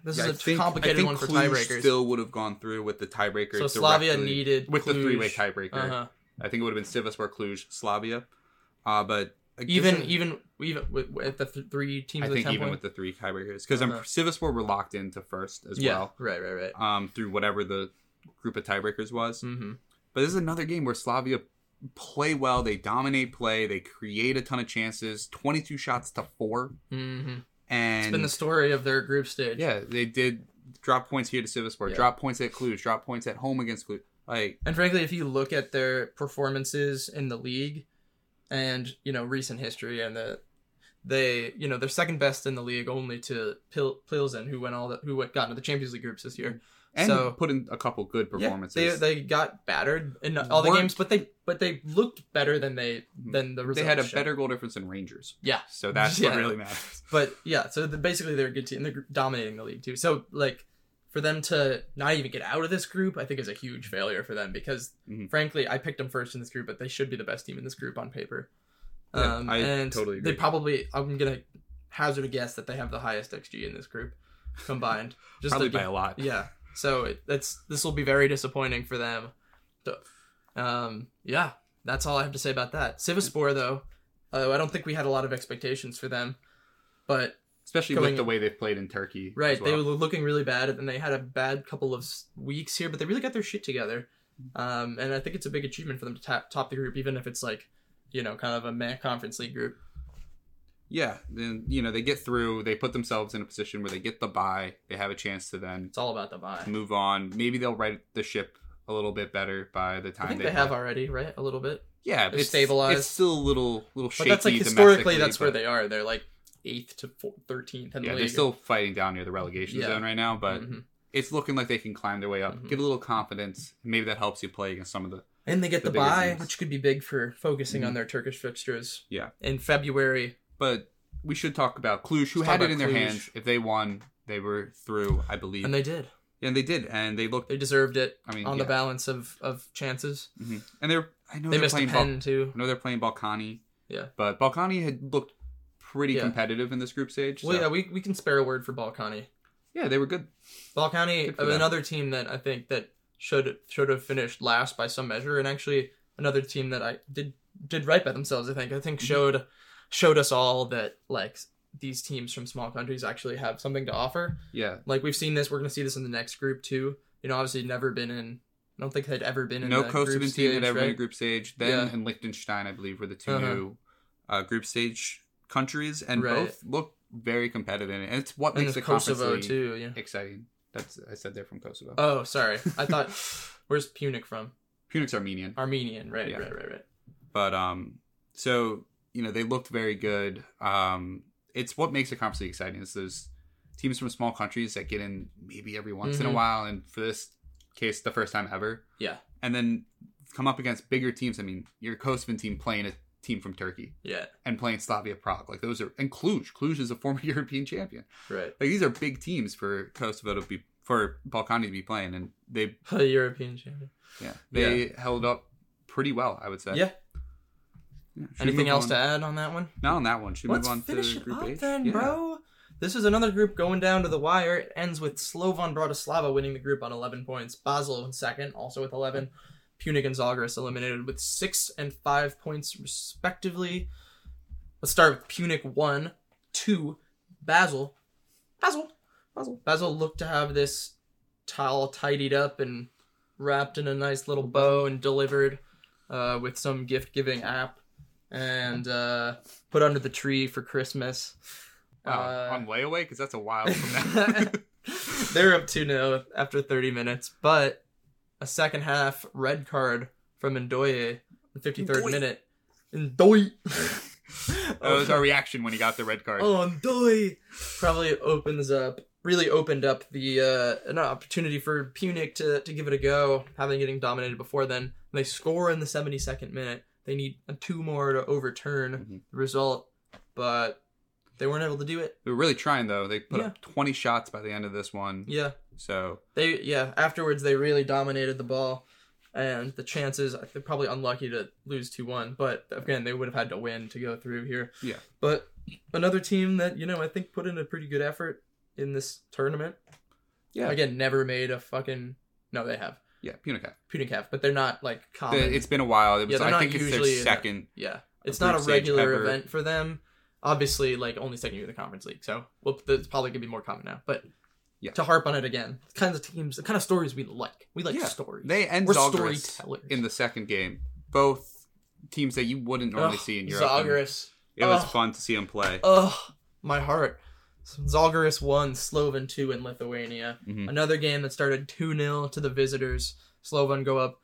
This Yeah, is a think- complicated I think one for Cluj tiebreakers. Still would have gone through with the tiebreaker. so Slavia needed with the three-way tiebreaker. Uh-huh. I think it would have been Sivaspor, Cluj, Slavia. Uh, but Even it- even even with, with the th- three teams I think even points. with the three tiebreakers because I'm Uh-huh. Were locked into first as yeah, well. right, right, right. Um, through whatever the group of tiebreakers was. Mm-hmm. But this is another game where Slavia play well. They dominate play. They create a ton of chances. Twenty-two shots to four, Mm-hmm. and It's been the story of their group stage. yeah, they did drop points here to Sivaspor, Yeah. drop points at Cluj, drop points at home against Cluj. Like And frankly, if you look at their performances in the league and, you know, recent history and the they, you know, they're second best in the league only to Pil- Pilsen who went all the who went got into the Champions League groups this year. and So- put in a couple good Yeah, performances. they they got battered in all the Weren't- games, but they but they looked better than they mm-hmm. than the They had a showed. better goal difference than Rangers, Yeah. so that's Yeah. what really matters. But yeah, so the, basically they're a good team. They're dominating the league too. So like for them to not even get out of this group, I think is a huge failure for them because, Mhm. frankly, I picked them first in this group, but they should be the best team in this group on paper. Yeah, um, I and totally They probably, I'm gonna hazard a guess that they have the highest XG in this group combined. (laughs) Just Probably to- by a lot. yeah. So it, that's this will be very disappointing for them. So, um, yeah, that's all I have to say about that. Sivaspor though, uh, I don't think we had a lot of expectations for them, but Especially Going- with the way they've played in Turkey. right, well. they were looking really bad, and they had a bad couple of weeks here, but they really got their shit together. Um, and I think it's a big achievement for them to tap, top the group, even if it's like, you know, kind of a meh conference league group. Yeah, then you know they get through. They put themselves in a position where they get the bye. They have a chance to then It's all about the buy. move on. Maybe they'll right the ship a little bit better by the time they they have already, right? A little bit. Yeah, it's stabilized. It's still a little little But that's like historically, that's where they are. They're like eighth to four, 13th in the Yeah, they're still fighting down near the relegation Yeah. zone right now, but Mhm. it's looking like they can climb their way up, Mhm. get a little confidence. Maybe that helps you play against some of the. And they get the the, bigger buy, teams. which could be big for focusing Mhm. on their Turkish fixtures. Yeah. In February. But we should talk about Cluj, who Let's had it in their hands. If they won, they were through, I believe. And they did. Yeah and they did, and they looked. They deserved it I mean, on yeah. the balance of, of chances. Mhm. And they're. I know They are missed a playing. pen Bal- too. I know they're playing Ballkani. Yeah. But Ballkani had looked pretty Yeah. competitive in this group stage. Well, so- yeah, we, we can spare a word for Ballkani. yeah, they were good. Ballkani, Good for them. another team that I think that should should have finished last by some measure, and actually another team that I did did right by themselves. I think I think Mm-hmm. showed showed us all that like these teams from small countries actually have something to offer. Yeah. Like we've seen this, we're gonna see this in the next group too. You know, obviously never been in. I don't think they'd ever been in no Kosovan group team had stage, ever been in group stage. Then Yeah. and Liechtenstein, I believe, were the 2 Uh-huh. new uh, group stage countries, and Right. both look very competitive. And it's what And makes the conference Kosovo league too. Yeah. exciting. That's I said they're from Kosovo. Oh, sorry. I (laughs) thought. where's Pyunik from? Pyunik's Armenian, Armenian. Right. Yeah. Right. Right. Right. but um, so you know they looked very good. Um, it's what makes the conference league exciting is those teams from small countries that get in maybe every once in a Mhm. while, and for this case, the first time ever. Yeah. and then come up against bigger teams. I mean, your Kosovan team playing a team from Turkey Yeah. and playing Slavia Prague, like those are, and Cluj. Cluj is a former (laughs) European champion. Right. Like these are big teams for Kosovo to be for Ballkani to be playing, and they (laughs) A European champion. yeah they held up pretty well, I would say. Yeah. Yeah, Anything else on? to add on that one? Not on that one. Should we Let's move on finish to it Group up H? then, Yeah. bro. This is another group going down to the wire. It ends with Slovan Bratislava winning the group on 11 points. Basel in second, also with 11. Pyunik and Zalgiris eliminated with 6 and 5 points respectively. Let's start with Pyunik 1, 2, Basel. Basel. Basel. Basel looked to have this towel tidied up and wrapped in a nice little bow and delivered uh, with some gift giving app and uh, put under the tree for Christmas. Wow, Uh, on layaway because that's a while from now. (laughs) They're up 2 0 after 30 minutes, but a second half red card from Ndoye, in the 53rd Ndoye. minute. Ndoye! (laughs) that was our reaction when he got the red card. Oh, Ndoye! Probably opens up, really opened up the uh, an opportunity for Pyunik to, to give it a go, having getting dominated before then. They score in the 72nd minute. They need a two more to overturn Mhm. the result, but they weren't able to do it. They were really trying though. They put Yeah. up 20 shots by the end of this one. Yeah, So they yeah. Afterwards, they really dominated the ball, and the chances they're probably unlucky to lose two one. But again, they would have had to win to go through here. Yeah. But another team that you know I think put in a pretty good effort in this tournament. Yeah. Again, never made a fucking no. They have yeah, Pyunik. Putin calf, but they're not like common. It's been a while. It was, Yeah, they're I not think it's usually their in second. yeah, it's not a regular event for them. Obviously, like only second year of the conference league, so well, it's probably gonna be more common now. But Yeah. to harp on it again, the kinds of teams, the kind of stories we like. We like Yeah. stories. They and We're Zalgiris storytellers. in the second game. Both teams that you wouldn't normally Ugh, see in Europe. Zalgiris. It was Ugh. fun to see them play. Ugh, my heart. Zalgiris won, Slovan 2 in Lithuania. Mhm. Another game that started 2 0 to the visitors. Slovan go up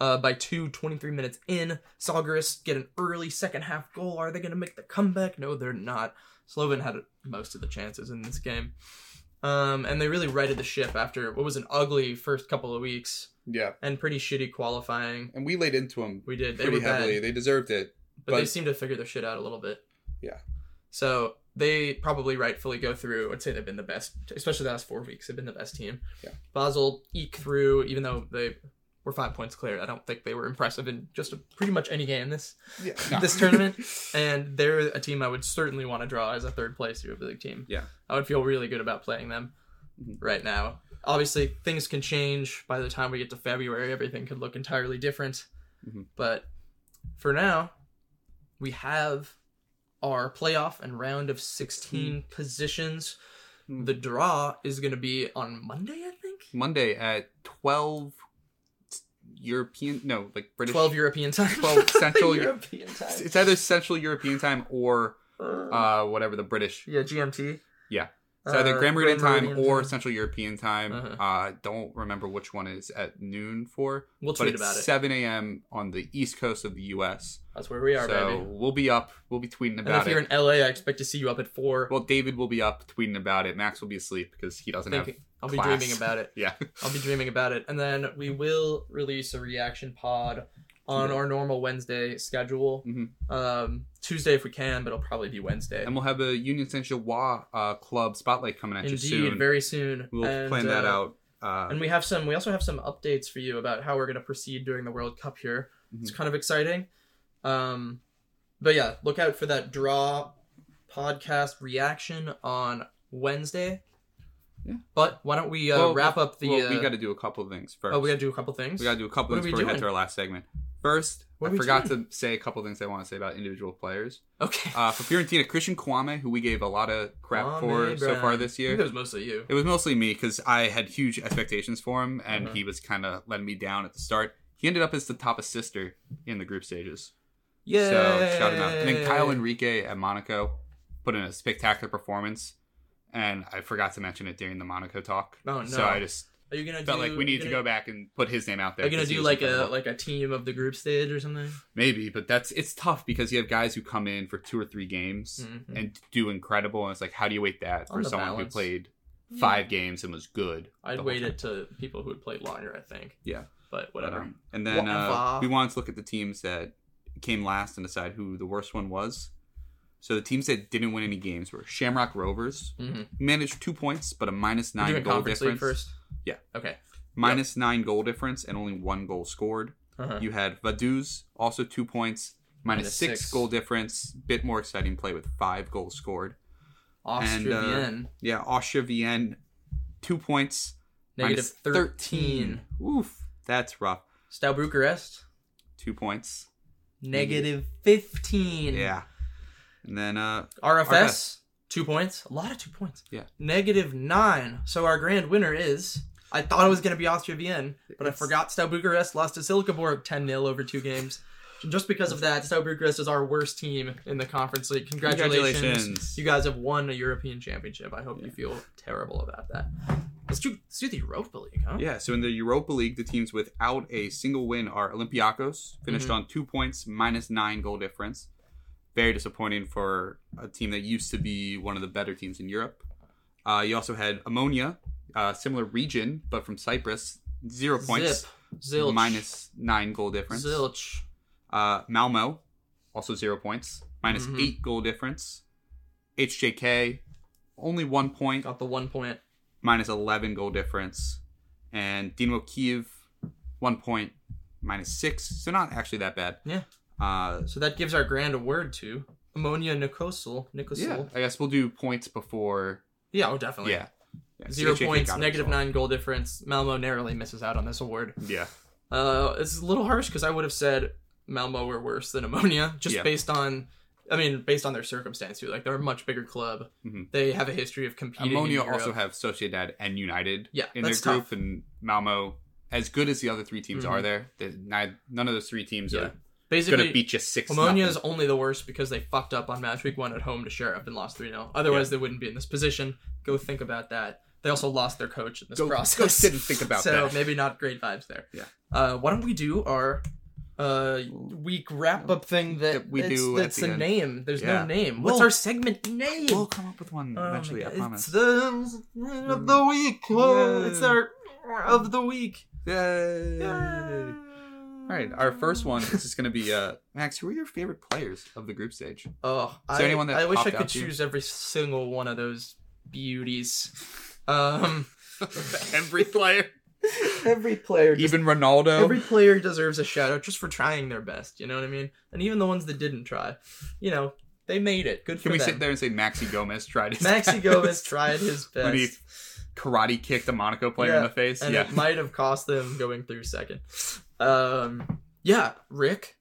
uh, by 2, 23 minutes in. Zalgiris get an early second half goal. Are they going to make the comeback? No, they're not. Slovan had most of the chances in this game. Um, and they really righted the ship after what was an ugly first couple of weeks Yeah, and pretty shitty qualifying. and we laid into them We did. They pretty bad. heavily. They deserved it. but, they But- seem to figure their shit out a little bit. Yeah. So they probably rightfully go through. I'd say they've been the best, especially the last four weeks. They've been the best team. Yeah. Basel eke through, even though they were five points clear. I don't think they were impressive in just a, pretty much any game this Yeah. this tournament. (laughs) And they're a team I would certainly want to draw as a third place Europa League team. Yeah. I would feel really good about playing them Mhm. right now. Obviously, things can change by the time we get to February. Everything could look entirely different. Mhm. But for now, we have our playoff and round of 16 positions. Hmm. The draw is going to be on Monday, I think. Monday at 12 European, no, like British. 12 European time. 12 (laughs) Central European time. It's either Central European time or uh, whatever the British. yeah, GMT. Yeah. It's either Uh, Grand Meridian Grand time Meridian or time. Central European time. Uh-huh. Uh, don't remember which one is at noon for. We'll tweet it's about it. 7 a.m. on the east coast of the U.S. That's where we are, so baby. we'll be up. We'll be tweeting about it. And if it. you're in LA, I expect to see you up at four. Well, David will be up tweeting about it. Max will be asleep because he doesn't have. Thinking- I'll be dreaming about it. (laughs) Yeah. I'll be dreaming about it. And then we will release a reaction pod on Yeah. our normal Wednesday schedule. Mhm. Um, Tuesday if we can, but it'll probably be Wednesday. And we'll have a Union Saint Gilloise uh, club spotlight coming at you Indeed, soon. very soon. we'll And, plan that uh, out. Uh, And we have some. We also have some updates for you about how we're going to proceed during the World Cup here. It's Mhm. kind of exciting. Um, but yeah, look out for that draw podcast reaction on Wednesday. Yeah. But why don't we uh, well, wrap up the? well, we uh, got to do a couple of things first. oh, we got to do a couple things. We got to do a couple things we before we head to our last segment. First, What I forgot doing? to say a couple things I want to say about individual players. okay. Uh, for Fiorentina, Christian Kouamé, who we gave a lot of crap Kouamé for so far this year. that was mostly you. It was mostly me because I had huge expectations for him, and Uh-huh. he was kind of letting me down at the start. He ended up as the top assister in the group stages. Yeah. So shout him out. And then Caio Henrique at Monaco put in a spectacular performance, and I forgot to mention it during the Monaco talk. Oh, no. So I just Are you gonna felt do, like we need to gonna, go back and put his name out there. Are you gonna do was like a like a team of the group stage or something? maybe? But that's it's tough because you have guys who come in for two or three games Mhm. and do incredible, and it's like how do you weight that On for someone balance. who played five games and was good? I'd wait time? it to people who had played longer. I think. Yeah. But But, whatever. um, and then uh, we wanted to look at the teams that came last and decide who the worst one was. So the teams that didn't win any games were Shamrock Rovers, mm-hmm. managed two points but a nine goal conference difference. Yeah. Okay. Minus nine goal difference and only one goal scored. Uh-huh. You had Vaduz, also two points, minus Minus six, six. goal difference. Bit more exciting play with five goals scored. Austria uh, Yeah, Austria Vienne, two points, negative minus 13. Oof, that's rough. Stout Bucharest, Two points. negative 15. Yeah. And then uh RFS, RFS. Two points. A lot of two points. Yeah. Negative nine. So our grand winner is. I thought it was going to be Austria Vienna, but I forgot Stout Bucharest lost to Silkeborg 10 0 over two games. Just because of that, Stout Bucharest is our worst team in the conference league. Congratulations. Congratulations. You guys have won a European championship. I hope you feel terrible about that. Let's do, let's do the Europa League, huh? Yeah, so in the Europa League, the teams without a single win are Olympiacos, finished Mhm. on two points, minus nine goal difference. Very disappointing for a team that used to be one of the better teams in Europe. Uh, you also had Omonia, uh, similar region, but from Cyprus, zero points, minus nine goal difference. Zilch. Uh, Malmo, also zero points, minus Mhm. eight goal difference. HJK, only one point, Got the one point. minus 11 goal difference. And Dynamo Kiev, one point, minus six. So not actually that bad. Yeah. Uh, So that gives our grand award to Omonia Nicosia. Nicosia. yeah, I guess we'll do points before. Yeah, oh, definitely. Yeah. yeah. Zero points, negative well. nine goal difference. Malmo narrowly misses out on this award. Yeah. Uh, it's a little harsh because I would have said Malmo were worse than Omonia, just Yeah. based on, I mean, based on their circumstance too. Like they're a much bigger club. Mhm. They have a history of competing. Omonia also have Sociedad and United yeah, in their group, tough. and Malmo, as good as the other three teams Mhm. are there, none of those three teams Yeah. are Basically, to beat you six. Omonia is only the worst because they fucked up on match week one at home to Sheriff and lost 3 0. Otherwise, they wouldn't be in this position. Go think about that. They also lost their coach in this Go- go process. sit and think about (laughs) so that. So maybe not great vibes there. Yeah. Uh, why don't we do our uh, week wrap up thing that, That we it's- do at That's a name. There's Yeah. no name. What's Well- our segment name? We'll come up with one Oh eventually. I promise. It's the of the week. Oh, it's our of the week. Yay. All right, our first one is just going to be uh, Max. Who are your favorite players of the group stage? Oh, Is I, anyone that I wish I could choose every single one of those beauties. Um, (laughs) Every player, (laughs) every player, just, even Ronaldo. every player deserves a shout out just for trying their best. You know what I mean? And even the ones that didn't try, you know, they made it. Good for Can we them. sit there and say Maxi Gomez tried his Maxi best? Gomez tried his (laughs) When he best, karate kicked a Monaco player in the face. and yeah, it might have cost them going through second. Um, yeah, Rick.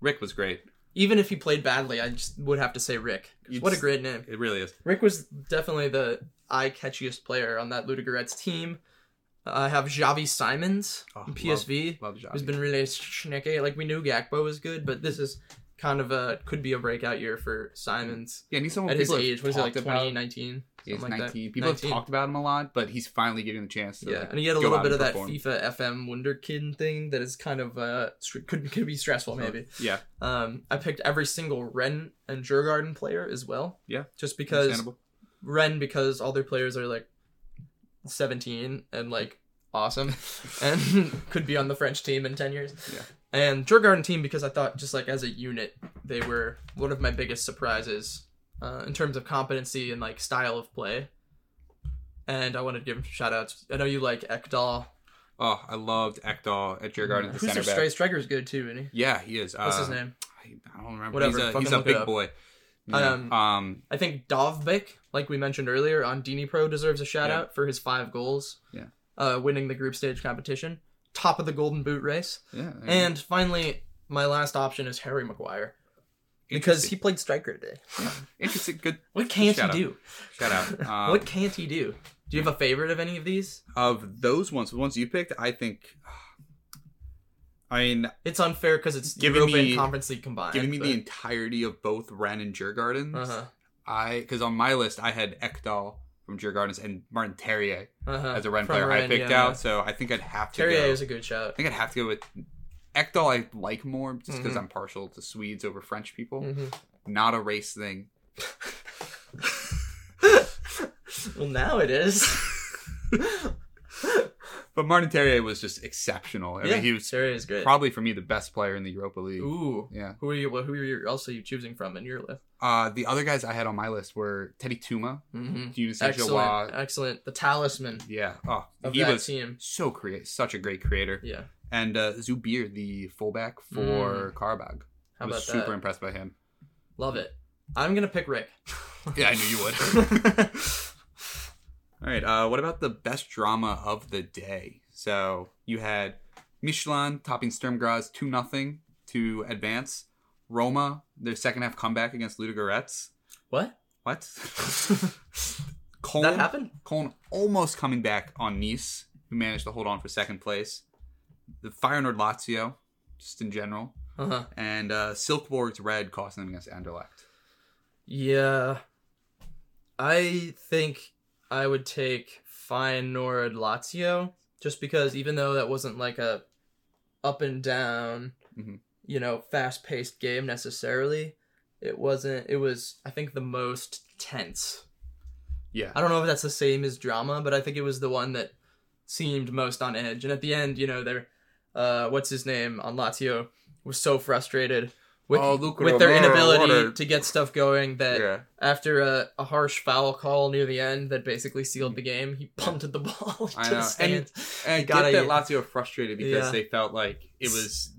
Rick was great. Even if he played badly, I just would have to say Rick. You'd What a great name. It really is. Rick was definitely the eye catchiest player on that Ludogorets team. I have Xavi Simons Oh, from PSV, Love the who's job. been really schnicky. Like we knew Gakpo was good, but this is kind of a could be a breakout year for Simons Yeah, and he's someone at his people have age. What is it like talked about. 2019? He's like 19. that. People 19. have talked about him a lot, but he's finally getting the chance to. Yeah, like, and he had a little bit of that. FIFA FM Wunderkind thing that is kind of uh could could be stressful maybe. Yeah, Um, I picked every single Rennes and Djurgården player as well. Yeah, just because. Rennes because all their players are like 17 and like awesome (laughs) and (laughs) could be on the French team in 10 years. Yeah. And Djurgården team because I thought just like as a unit they were one of my biggest surprises uh, in terms of competency and like style of play. And I wanted to give shout outs. I know you like Ekdal. Oh, I loved Ekdal at Djurgården, the Who's center their back. stri- striker's good too, isn't he? Yeah, he is. What's uh, his name? I, don't remember. Whatever, He's a, he's a big boy. Yeah. Um, Um, I think Dovbyk, like we mentioned earlier, on Dnipro deserves a shout Yeah. out for his five goals. Yeah. Uh, winning the group stage competition, top of the Golden Boot race, yeah, and finally, my last option is Harry Maguire because he played striker today. (laughs) interesting. Good What can't Shout out. he do? shout out. (laughs) Um, what can't he do? Do you have a favorite of any of these? of those ones, the ones you picked, I think. (sighs) I mean, It's unfair because it's Giving Europa me- Conference League combined. giving me but- the entirety of both Rennes and Djurgardens, uh-huh, I because on my list I had Ekdal from Djurgardens and Martin Terrier uh-huh. as a Rennes From player I picked yeah. out. So I think I'd have to Terrier go. is a good shout. I think I'd have to go with Ekdal. I like more just because Mhm. I'm partial to Swedes over French people. Mhm. Not a race thing. (laughs) well, now it is. (laughs) But Martin Terrier was just exceptional. I yeah, mean, he was Terrier is great. probably for me the best player in the Europa League. Ooh. Yeah. Who are you? Who are you? Else are you choosing from in your list? Uh, the other guys I had on my list were Teddy Teuma, Mm-hmm. Excellent, excellent. The talisman Yeah. Oh, of he that was team. so creative, such a great creator. Yeah. And uh, Zubir, the fullback for Karabag, Mm. How I was super that? impressed by him. Love it. I'm gonna pick Rick. (laughs) Yeah, I knew you would. (laughs) All right. Uh, what about the best drama of the day? So you had Midtjylland topping Sturm Graz two nothing to advance. Roma, their second half comeback against Ludogorets. what? What? Cologne, (laughs) That happened? Cologne almost coming back on Nice, who managed to hold on for second place. The Feyenoord Lazio, just in general, Uh huh. and uh, Silkeborg's red costing them against Anderlecht. Yeah. I think I would take Feyenoord Lazio just because even though that wasn't like a up and down, Mhm. you know, fast paced game necessarily, it wasn't. It was I think the most tense. Yeah, I don't know if that's the same as drama, but I think it was the one that seemed most on edge. And at the end, you know, they're uh, what's his name on Lazio was so frustrated with Oh, with their inability to get stuff going that yeah. after a, a harsh foul call near the end that basically sealed the game, he punted the (laughs) ball. I know. And get gotta- that Lazio frustrated because Yeah. they felt like it was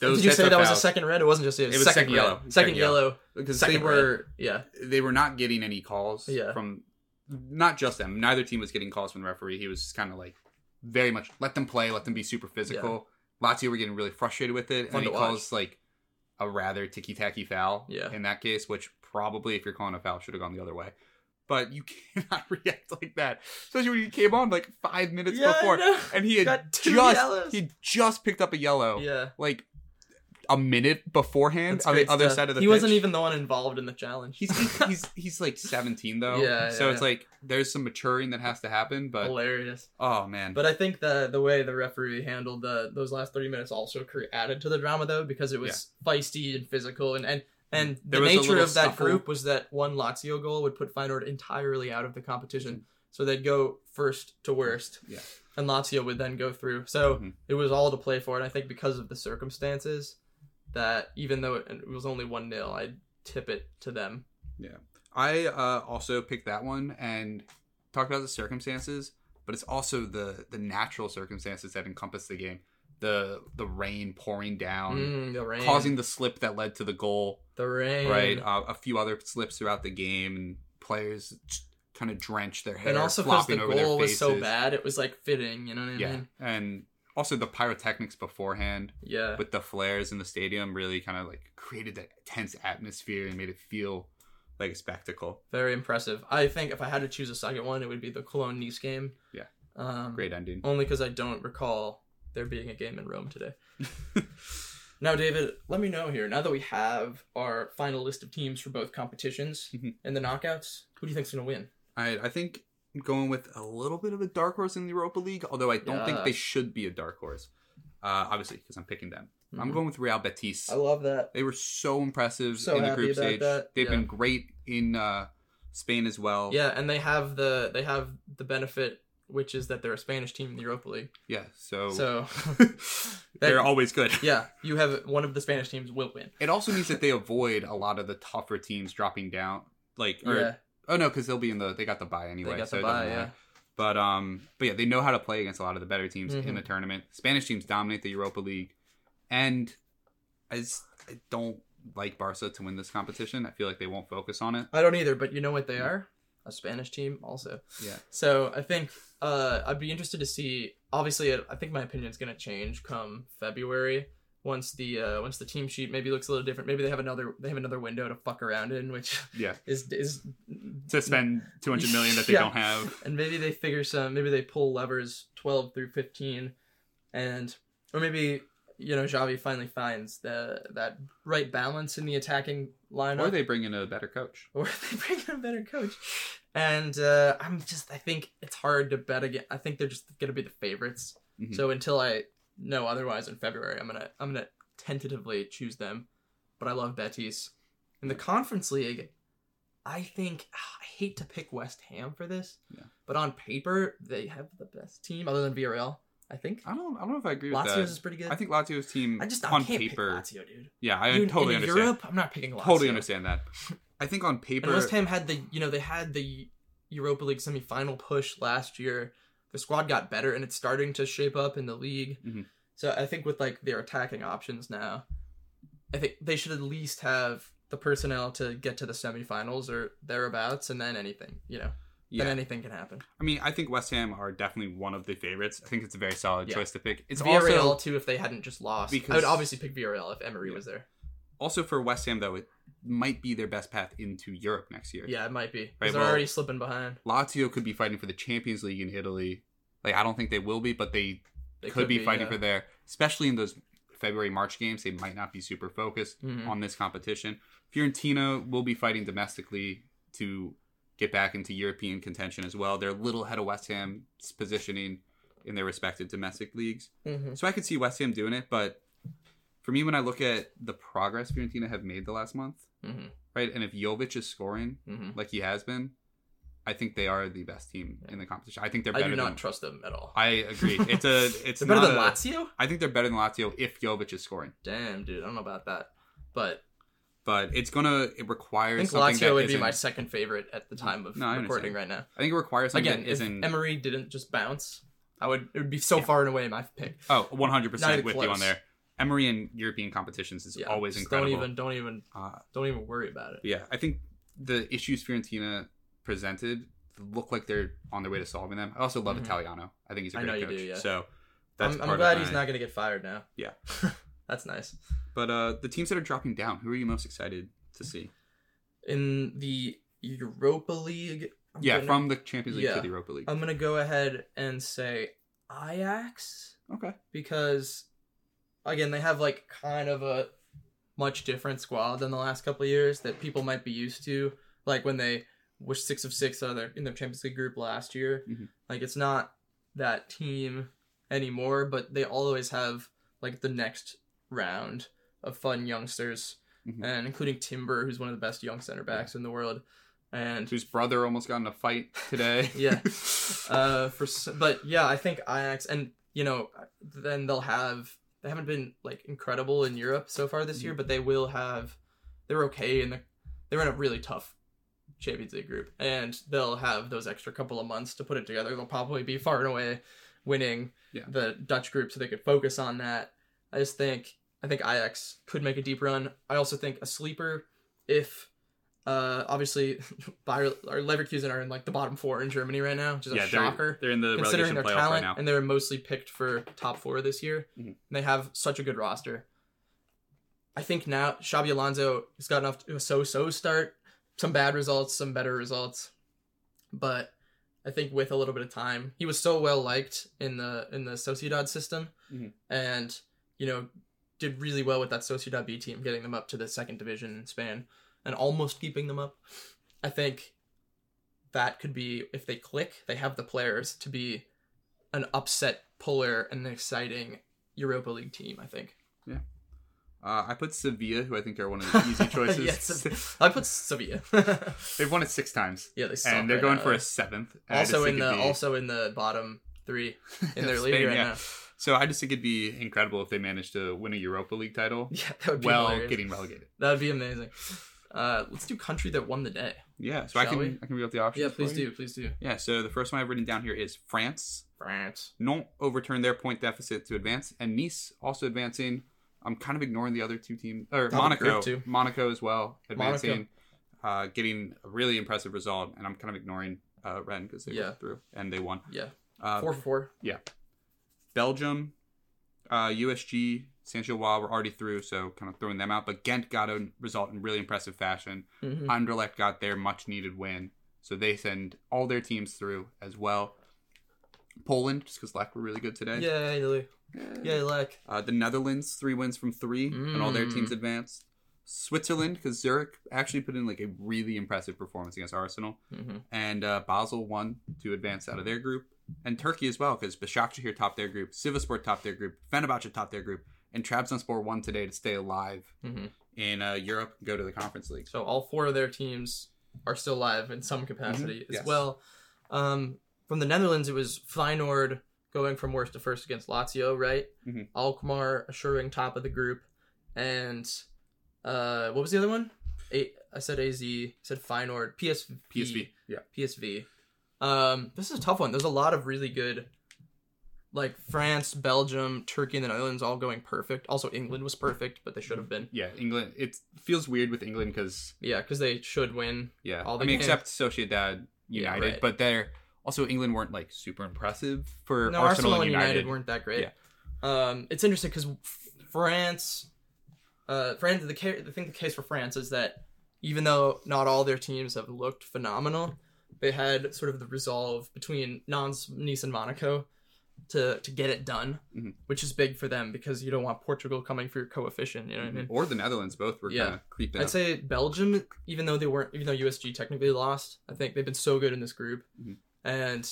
those Did you say that was a second red? It wasn't just a It was second, second red. yellow. Second, Second yellow. because second they were Yeah. they were not getting any calls Yeah. from not just them. Neither team was getting calls from the referee. He was kind of like very much let them play, let them be super physical. Lazio were getting really frustrated with it, Fun and he calls like a rather ticky tacky foul. Yeah. In that case, which probably if you're calling a foul should have gone the other way. But you (laughs) cannot react like that, especially when he came on like five minutes Yeah, before, and he had just yellows. he just picked up a yellow, Yeah. like a minute beforehand That's on the great other stuff. side of the He pitch. wasn't even the one involved in the challenge. He's (laughs) he's he's, he's like 17 though. Yeah, So yeah, it's yeah. like there's some maturing that has to happen, but hilarious. oh man. But I think the the way the referee handled the those last thirty minutes also cre- added to the drama though because it was feisty and physical and and and There the was a nature little of that scuffle. group was that one Lazio goal would put Feyenoord entirely out of the competition So they'd go first to worst. Yeah. And Lazio would then go through. So Mhm. it was all to play for. And I think because of the circumstances, that even though it, was only 1 0, I'd tip it to them. Yeah. I uh, also picked that one and talked about the circumstances, but it's also the the natural circumstances that encompass the game. The the rain pouring down, Mm, the rain. causing the slip that led to the goal. the rain. Right, uh, a few other slips throughout the game, and players kind of drenched their hair, And also because the flopping over their goal was so bad, it was like fitting. You know what I Yeah, mean? and also the pyrotechnics beforehand Yeah. with the flares in the stadium really kind of like created that tense atmosphere and made it feel like a spectacle. Very impressive. I think if I had to choose a second one, it would be the Cologne Nice game. Yeah. Um, Great ending. Only because I don't recall there being a game in Rome today. (laughs) Now, David, let me know here. Now that we have our final list of teams for both competitions Mhm. and the knockouts, who do you think's going to win? I I think going with a little bit of a dark horse in the Europa League, although I don't think they should be a dark horse. Uh, obviously, because I'm picking them. I'm Mhm. going with Real Betis. I love that. They were so impressive So in the group stage. that, They've yeah. been great in uh, Spain as well. Yeah, and they have the they have the benefit, which is that they're a Spanish team in the Europa League. Yeah. So, So (laughs) they're that- always good. (laughs) yeah, you have one of the Spanish teams will win. It also means that they avoid a lot of the tougher teams dropping down. Like, or, yeah, oh no, because they'll be in the they got the buy anyway. they got so the matter. Yeah, But um, but yeah, they know how to play against a lot of the better teams Mhm. in the tournament. Spanish teams dominate the Europa League, and I, just, I don't like Barca to win this competition. I feel like they won't focus on it. I don't either, but you know what they are? A Spanish team also. Yeah. So I think uh, I'd be interested to see. Obviously, I think my opinion's gonna change come February once the uh, once the team sheet maybe looks a little different. Maybe they have another they have another window to fuck around in, which Yeah, (laughs) is is to spend two hundred million that they Yeah. don't have. and maybe they figure some maybe they pull levers 12 through 15 and or maybe you know Javi finally finds the that right balance in the attacking lineup Or they bring in a better coach. (laughs) or they bring in a better coach and uh, I'm just I think it's hard to bet again I think they're just gonna be the favorites Mhm. so until I know otherwise in February I'm gonna I'm gonna tentatively choose them but I love Betis in the Conference League I think ah, I hate to pick West Ham for this Yeah. but on paper they have the best team other than Villarreal I think I don't. I don't know if I agree with Lazio's that. is pretty good I think Lazio's team I just I on can't paper. pick Lazio dude Yeah, I You- totally in understand. Europe I'm not picking Lazio Totally understand that. I think on paper, (laughs) And West Ham had the you know they had the Europa League semifinal push last year. The squad got better and it's starting to shape up in the league. Mhm. So I think with like their attacking options now, I think they should at least have the personnel to get to the semifinals or thereabouts, and then anything you know, yeah. then anything can happen. I mean, I think West Ham are definitely one of the favorites. I think it's a very solid Yeah. choice to pick. It's Villarreal also too if they hadn't just lost. I would obviously pick Villarreal if Emery Yeah. was there. Also for West Ham though. It might be their best path into Europe next year. Yeah, it might be Right, they're well- already slipping behind. Lazio could be fighting for the Champions League in Italy. Like I don't think they will be, but they, They could, be, fighting yeah. for there, especially in those February March games. They might not be super focused Mhm. on this competition. Fiorentina will be fighting domestically to get back into European contention as well. They're a little ahead of West Ham's positioning in their respective domestic leagues. Mhm. So I could see West Ham doing it, but for me, when I look at the progress Fiorentina have made the last month, Mhm. right, and if Jovic is scoring Mhm. like he has been, I think they are the best team in the competition. I think they're I better do not than. trust them at all. I agree. (laughs) It's a. It's They're better than a- Lazio. I think they're better than Lazio if Jovic is scoring, Damn, dude, I don't know about that, but but it's gonna. It requires. I think something Lazio would be my second favorite at the time of No, I recording right now. I think it requires something Again, that if isn't. Emery didn't just bounce, I would. It would be so far and away my pick. oh, 100 percent with you on there. Emery in European competitions is Yeah, always incredible. Don't even, don't even, Uh, don't even worry about it. yeah, I think the issues Fiorentina presented look like they're on their way to solving them. I also love Mhm. Italiano. I think he's a great know you coach. do, yeah. So that's I'm, I'm glad he's my- not going to get fired now. Yeah. (laughs) that's nice. But uh, the teams that are dropping down, who are you most excited to see? In the Europa League, I'm yeah, gonna- from the Champions League to the Europa League. I'm gonna go ahead and say Ajax. okay. because again they have like kind of a much different squad than the last couple of years that people might be used to like when they were six of six their, in their champions league group last year Mhm. like it's not that team anymore but they always have like the next round of fun youngsters Mhm. and including Timber who's one of the best young center backs in the world and Whose brother almost got in a fight today. (laughs) yeah. (laughs) Uh, for but yeah, I think Ajax and you know then they'll have they haven't been like incredible in Europe so far this year, mm. but they will have they're okay in the they're in a really tough Champions League group, and they'll have those extra couple of months to put it together. They'll probably be far and away winning Yeah. the Dutch group, so they could focus on that. I just think I think Ajax could make a deep run. I also think a sleeper if uh obviously (laughs) Bayer or Leverkusen are in like the bottom four in Germany right now, which is a shocker they're, they're in the considering their playoff right talent now. and they're mostly picked for top four this year. Mhm. And they have such a good roster. I think now Xabi Alonso has gotten off to a so-so start. Some bad results, some better results, but I think with a little bit of time, he was so well liked in the in the Sociedad system, Mhm. and you know did really well with that Sociedad B team, getting them up to the second division in Spain and almost keeping them up. I think that could be if they click, they have the players to be an upset puller and an exciting Europa League team. I think. Yeah. Uh, I put Sevilla, who I think are one of the easy (laughs) choices. yes, I put Sevilla. (laughs) They've won it six times, yeah, they and they're right going now. for a seventh. and I just also in the be- also in the bottom three (laughs) in their league right yeah. now. So I just think it'd be incredible if they managed to win a Europa League title Yeah, that would be while hilarious. getting relegated. That would be amazing. Uh, let's do country that won the day. Yeah, so I can we? I can read out the options. Yeah, please for you. do, please do. Yeah, so the first one I've written down here is France. France. Nantes overturned their point deficit to advance, and Nice also advancing. I'm kind of ignoring the other two teams, or of Monaco. Monaco as well, advancing, uh, getting a really impressive result, and I'm kind of ignoring uh, Rennes because they Yeah. went through and they won. Yeah, Uh, four for four. Belgium, uh, USG, Saint Gilloise were already through, so kind of throwing them out. But Ghent got a result in really impressive fashion. Mhm. Anderlecht got their much needed win, so they send all their teams through as well. Poland, just because Lech were really good today. Yeah, Italy. Yeah, like Uh, the Netherlands, three wins from three, and all their Mm. teams advanced. Switzerland, because Zurich actually put in like a really impressive performance against Arsenal, hmm and uh, Basel won to advance out of their group, and Turkey as well, because Başakşehir topped their group, Sivaspor topped their group, Fenerbahce topped their group, and Trabzonspor won today to stay alive hmm in uh, Europe and go to the Conference League. So all four of their teams are still alive in some capacity Mhm, as yes. well. Um, from the Netherlands, it was Feyenoord going from worst to first against Lazio, right? Mhm. Alkmaar assuring top of the group, and uh, what was the other one? A- I said AZ, I said Feyenoord, PSV, PSV, yeah. PSV. Um, this is a tough one. There's a lot of really good, like France, Belgium, Turkey, and the Netherlands all going perfect. Also, England was perfect, but they should have been. Yeah, England. It feels weird with England because Yeah, because they should win. yeah, All I the mean games- except Sociedad Yeah, United, right. but they're also England weren't like super impressive for No, Arsenal, Arsenal, and United. weren't that great. Yeah. Um, it's interesting because France, uh, France. The ca- I think the case for France is that even though not all their teams have looked phenomenal, they had sort of the resolve between Nantes, Nice, and Monaco to to get it done, Mhm. which is big for them because you don't want Portugal coming for your coefficient. You know what I mean? or the Netherlands. Both were Yeah. kind of creeping. I'd up. say Belgium, even though they weren't, even though USG technically lost, I think they've been so good in this group, Mhm. and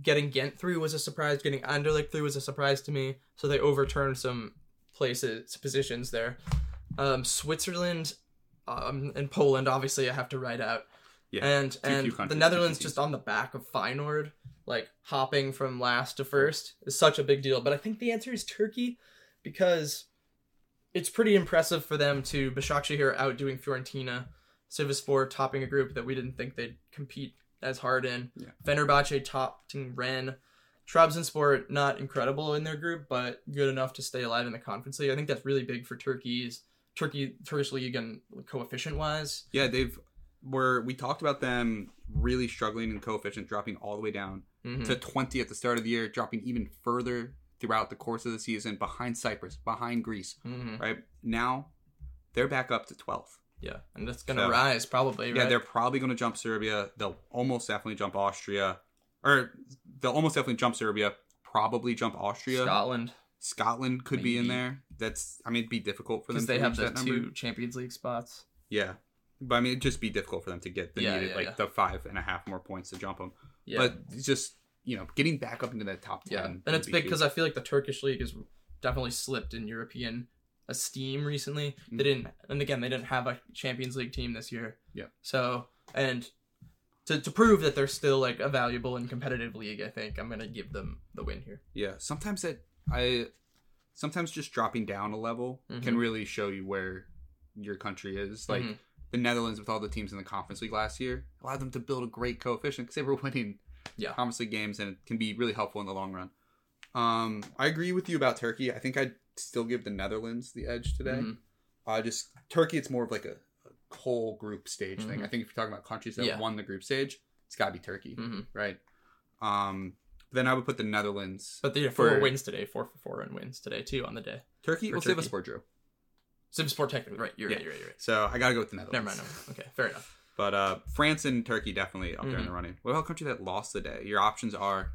getting Ghent through was a surprise. Getting Anderlecht through was a surprise to me. So they overturned some places, positions there. Um, Switzerland, um, and Poland, obviously, I have to write out. Yeah, and and the Netherlands just on the back of Feyenoord, like hopping from last to first, is such a big deal. But I think the answer is Turkey, because it's pretty impressive for them to Başakşehir outdoing Fiorentina, Sivaspor topping a group that we didn't think they'd compete as hard in. Yeah. Fenerbahce topping Rennes. Trabzonspor not incredible in their group, but good enough to stay alive in the conference league. I think that's really big for Turkey's Turkey Turkish league and coefficient wise. yeah, they've were we talked about them really struggling in coefficient, dropping all the way down Mhm. to 20 at the start of the year, dropping even further throughout the course of the season, behind Cyprus, behind Greece. Mhm. Right now, they're back up to 12th. Yeah, and that's gonna So- rise probably. Yeah, right? they're probably going to jump Serbia. They'll almost definitely jump Austria, or they'll almost definitely jump Serbia. Probably jump Austria. Scotland Scotland could be in there. That's I mean, it'd be difficult for them because to they have the two Champions League spots. Yeah, but I mean, it'd just be difficult for them to get the Yeah, needed yeah, like yeah. the five and a half more points to jump them. Yeah, But just you know getting back up into that top ten. yeah, and it's big because I feel like the Turkish league has definitely slipped in European esteem recently. Mm-hmm. They didn't, and again, they didn't have a Champions League team this year. Yeah. So, and to, to prove that they're still like a valuable and competitive league, I think I'm gonna give them the win here. Yeah, sometimes that I sometimes just dropping down a level can Mhm. really show you where your country is. Like Mhm. the Netherlands with all the teams in the conference league last year allowed them to build a great coefficient because they were (laughs) winning Yeah. conference league games and it can be really helpful in the long run. Um, I agree with you about Turkey. I think I'd still give the Netherlands the edge today. Mhm. Uh, just Turkey, it's more of like a, a whole group stage thing. Mhm. I think if you're talking about countries that Yeah. won the group stage, it's got to be Turkey, Mhm. right? Um, then I would put the Netherlands. But they have four For- wins today, four for four and wins today too on the day. Turkey, for well, Turkey. Sivaspor drew. Simsport technically, right? You're Yeah. right. You're right. You're right. So I got to go with the Netherlands. Never mind. No. Okay, fair enough. But uh, France and Turkey definitely up there in the running. What about a country that lost the day? Your options are.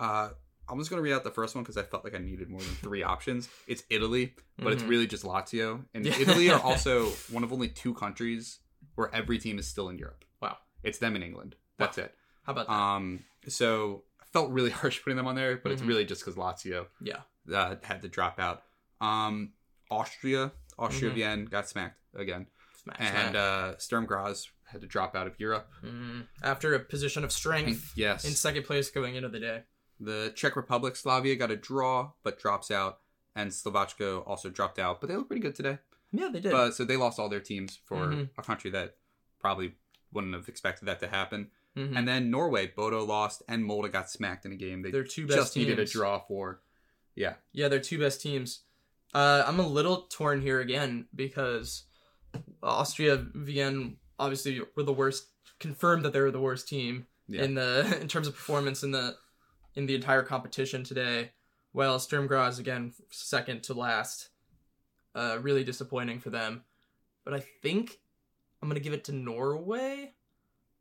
Uh, I'm just going to read out the first one because I felt like I needed more than three options. It's Italy, but it's Mhm. really just Lazio. And Yeah. Italy are (laughs) also one of only two countries where every team is still in Europe. Wow. It's them in England. That's it. How about that? Um, so felt really (laughs) harsh putting them on there, but it's Mhm. really just because Lazio yeah. uh, had to drop out. Um, Austria, Austria Mhm. Vienna got smacked again, and uh, Sturm Graz had to drop out of Europe. Mhm. After a position of strength Yes, in second place going into the day. the Czech Republic, Slavia got a draw but drops out, and Slovakia also dropped out, but they look pretty good today. Yeah, they did. But so they lost all their teams for Mhm. a country that probably wouldn't have expected that to happen. Mhm. And then Norway, Bodo lost, and Molde got smacked in a game they Their two best just needed a draw for. Yeah, Yeah, they're two best teams. Uh, I'm a little torn here again because Austria, Vienna, obviously were the worst. Confirmed that they were the worst team Yeah. in the (laughs) in terms of performance in the in the entire competition today. Well, Sturm Graz again second to last. Uh, really disappointing for them. But I think I'm gonna give it to Norway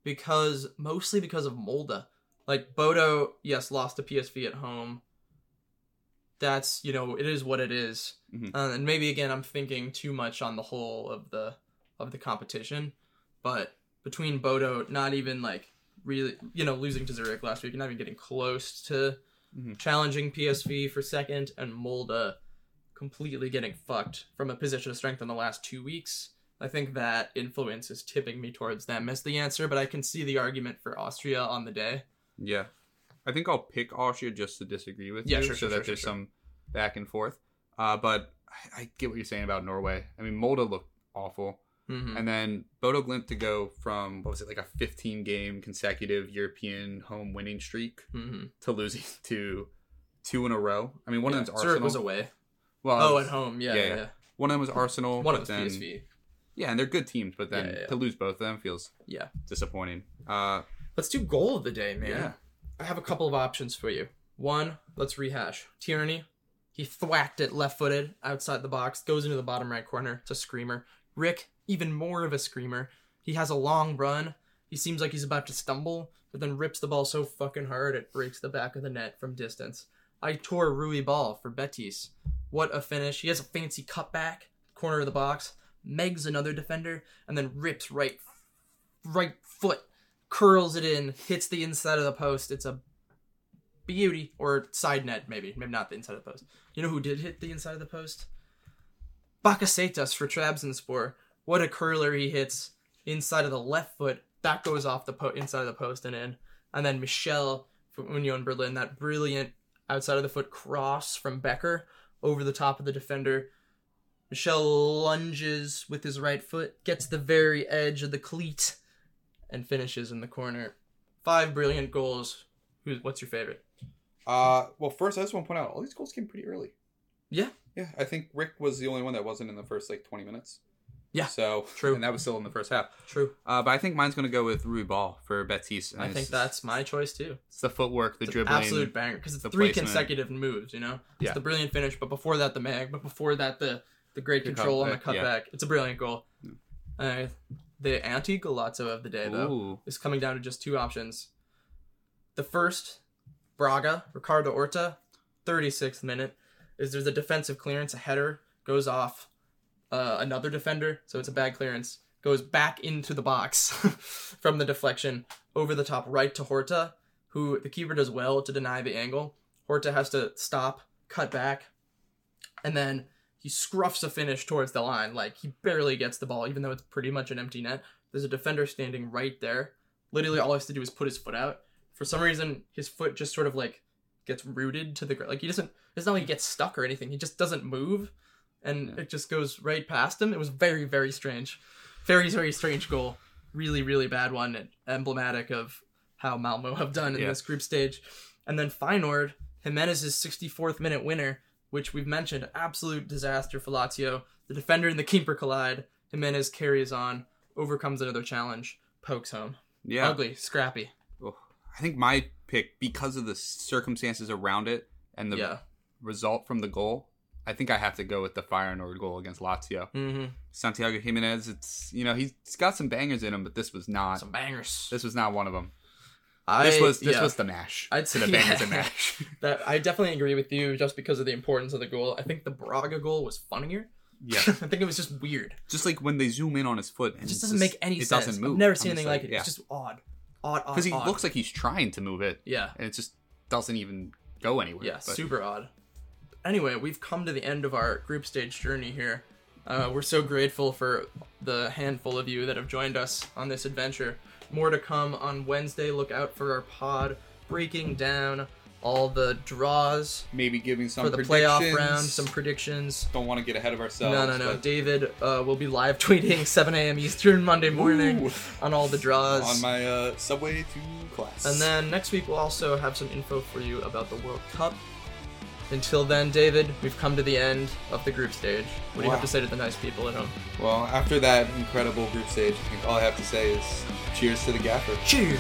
because mostly because of Molde. Like Bodo, yes, lost to PSV at home. That's you know it is what it is. Mhm. Uh, and maybe again I'm thinking too much on the whole of the of the competition, but between Bodo not even like really you know losing to Zurich last week, and not even getting close to Mhm. challenging PSV for second, and Molde completely getting fucked from a position of strength in the last two weeks. I think that influence is tipping me towards them as the answer, but I can see the argument for Austria on the day. Yeah. I think I'll pick Austria just to disagree with Yeah, you sure, so sure, that sure, there's some back and forth. Uh, but I, I get what you're saying about Norway. I mean, Molde looked awful. hmm And then Bodo Glimt to go from, what was it, like a 15 game consecutive European home winning streak hmm to losing (laughs) to two in a row. I mean, one yeah. of them's Zurich Arsenal. was away. well, oh, was- at home. Yeah, yeah, yeah. yeah. One of them was Arsenal. One of the then, PSV. Yeah, and they're good teams, but then Yeah, yeah, to lose both of them feels Yeah. disappointing. Uh, Let's do goal of the day, man. Yeah. I have a couple of options for you. One, let's rehash. Tierney, he thwacked it left footed outside the box, goes into the bottom right corner. It's a screamer. Rick, even more of a screamer. He has a long run. He seems like he's about to stumble, but then rips the ball so fucking hard it breaks the back of the net from distance. Aitor Ruibal for Betis. What a finish. He has a fancy cutback, corner of the box, megs another defender, and then rips right right foot curls it in, hits the inside of the post. It's a beauty or side net maybe, maybe not the inside of the post. You know who did hit the inside of the post? Bakasetas for Trabs and Trabzonspor. What a curler he hits inside of the left foot. That goes off the po- inside of the post and in. And then Michel from Union Berlin, that brilliant outside of the foot cross from Becker over the top of the defender. Michel lunges with his right foot, gets the very edge of the cleat, and finishes in the corner. Five brilliant goals. Who's what's your favorite? Uh, well, first I just want to point out all these goals came pretty early. Yeah. Yeah, I think Rick was the only one that wasn't in the first like 20 minutes. Yeah, So true. and that was still in the first half. True. Uh, but I think mine's gonna go with Ruibal for Betis. I think that's my choice too. it's the footwork, the It's dribbling. absolute banger because it's the three placement. consecutive moves. You know, it's Yeah. the brilliant finish, but before that the mag, but before that the the great The control on the cutback. Yeah. It's a brilliant goal. Uh, the anti golazo of the day though Ooh. is coming down to just two options. The first, Braga, Ricardo Horta, 36th minute, is there's a defensive clearance, a header goes off uh, another defender, so it's a bad clearance, goes back into the box (laughs) from the deflection over the top right to Horta, who the keeper does well to deny the angle. Horta has to stop, cut back, and then he scruffs a finish towards the line. Like he barely gets the ball, even though it's pretty much an empty net. There's a defender standing right there, literally all he has to do is put his foot out. For some reason, his foot just sort of like gets rooted to the ground. Like he doesn't. It's not like he gets stuck or anything. He just doesn't move, and Yeah. it just goes right past him. It was very very strange, very very strange goal. Really really bad one. Emblematic of how Malmo have done in Yeah. this group stage. And then Feyenoord, Giménez's 64th minute winner, which we've mentioned, absolute disaster for Lazio. The defender and the keeper collide. Giménez carries on, overcomes another challenge, pokes home. Yeah. Ugly, scrappy. Ugh. I think my pick, because of the circumstances around it and the yeah. result from the goal, I think I have to go with the Feyenoord goal against Lazio. Mm-hmm. Santiago Giménez, it's you know he's got some bangers in him, but this was not. Some bangers. This was not one of them. I, This was this yeah, was the mash. I'd say- (laughs) the bangers mash. that. I definitely agree with you, just because of the importance of the goal. I think the Braga goal was funnier. yeah, (laughs) I think it was just weird. just like when they zoom in on his foot, and It just doesn't make any it sense. It doesn't move. I've never seen just anything like, it. Yeah, It's just odd, odd, odd. because he odd. looks like he's trying to move it, Yeah. and it just doesn't even go anywhere. Yeah, but- super odd. Anyway, we've come to the end of our group stage journey here. Uh, we're so grateful for the handful of you that have joined us on this adventure. More to come on Wednesday. Look out for our pod breaking down all the draws maybe giving some for the playoff round, some predictions. Don't want to get ahead of ourselves. No, no, no. but David uh, will be live (laughs) tweeting 7 a.m. Eastern Monday morning Ooh. on all the draws. on my uh, subway to class. And then next week we'll also have some info for you about the World Cup. Until then, David, we've come to the end of the group stage. What do you have to say to the nice people at home? well, after that incredible group stage, I think all I have to say is cheers to the gaffer. Cheers!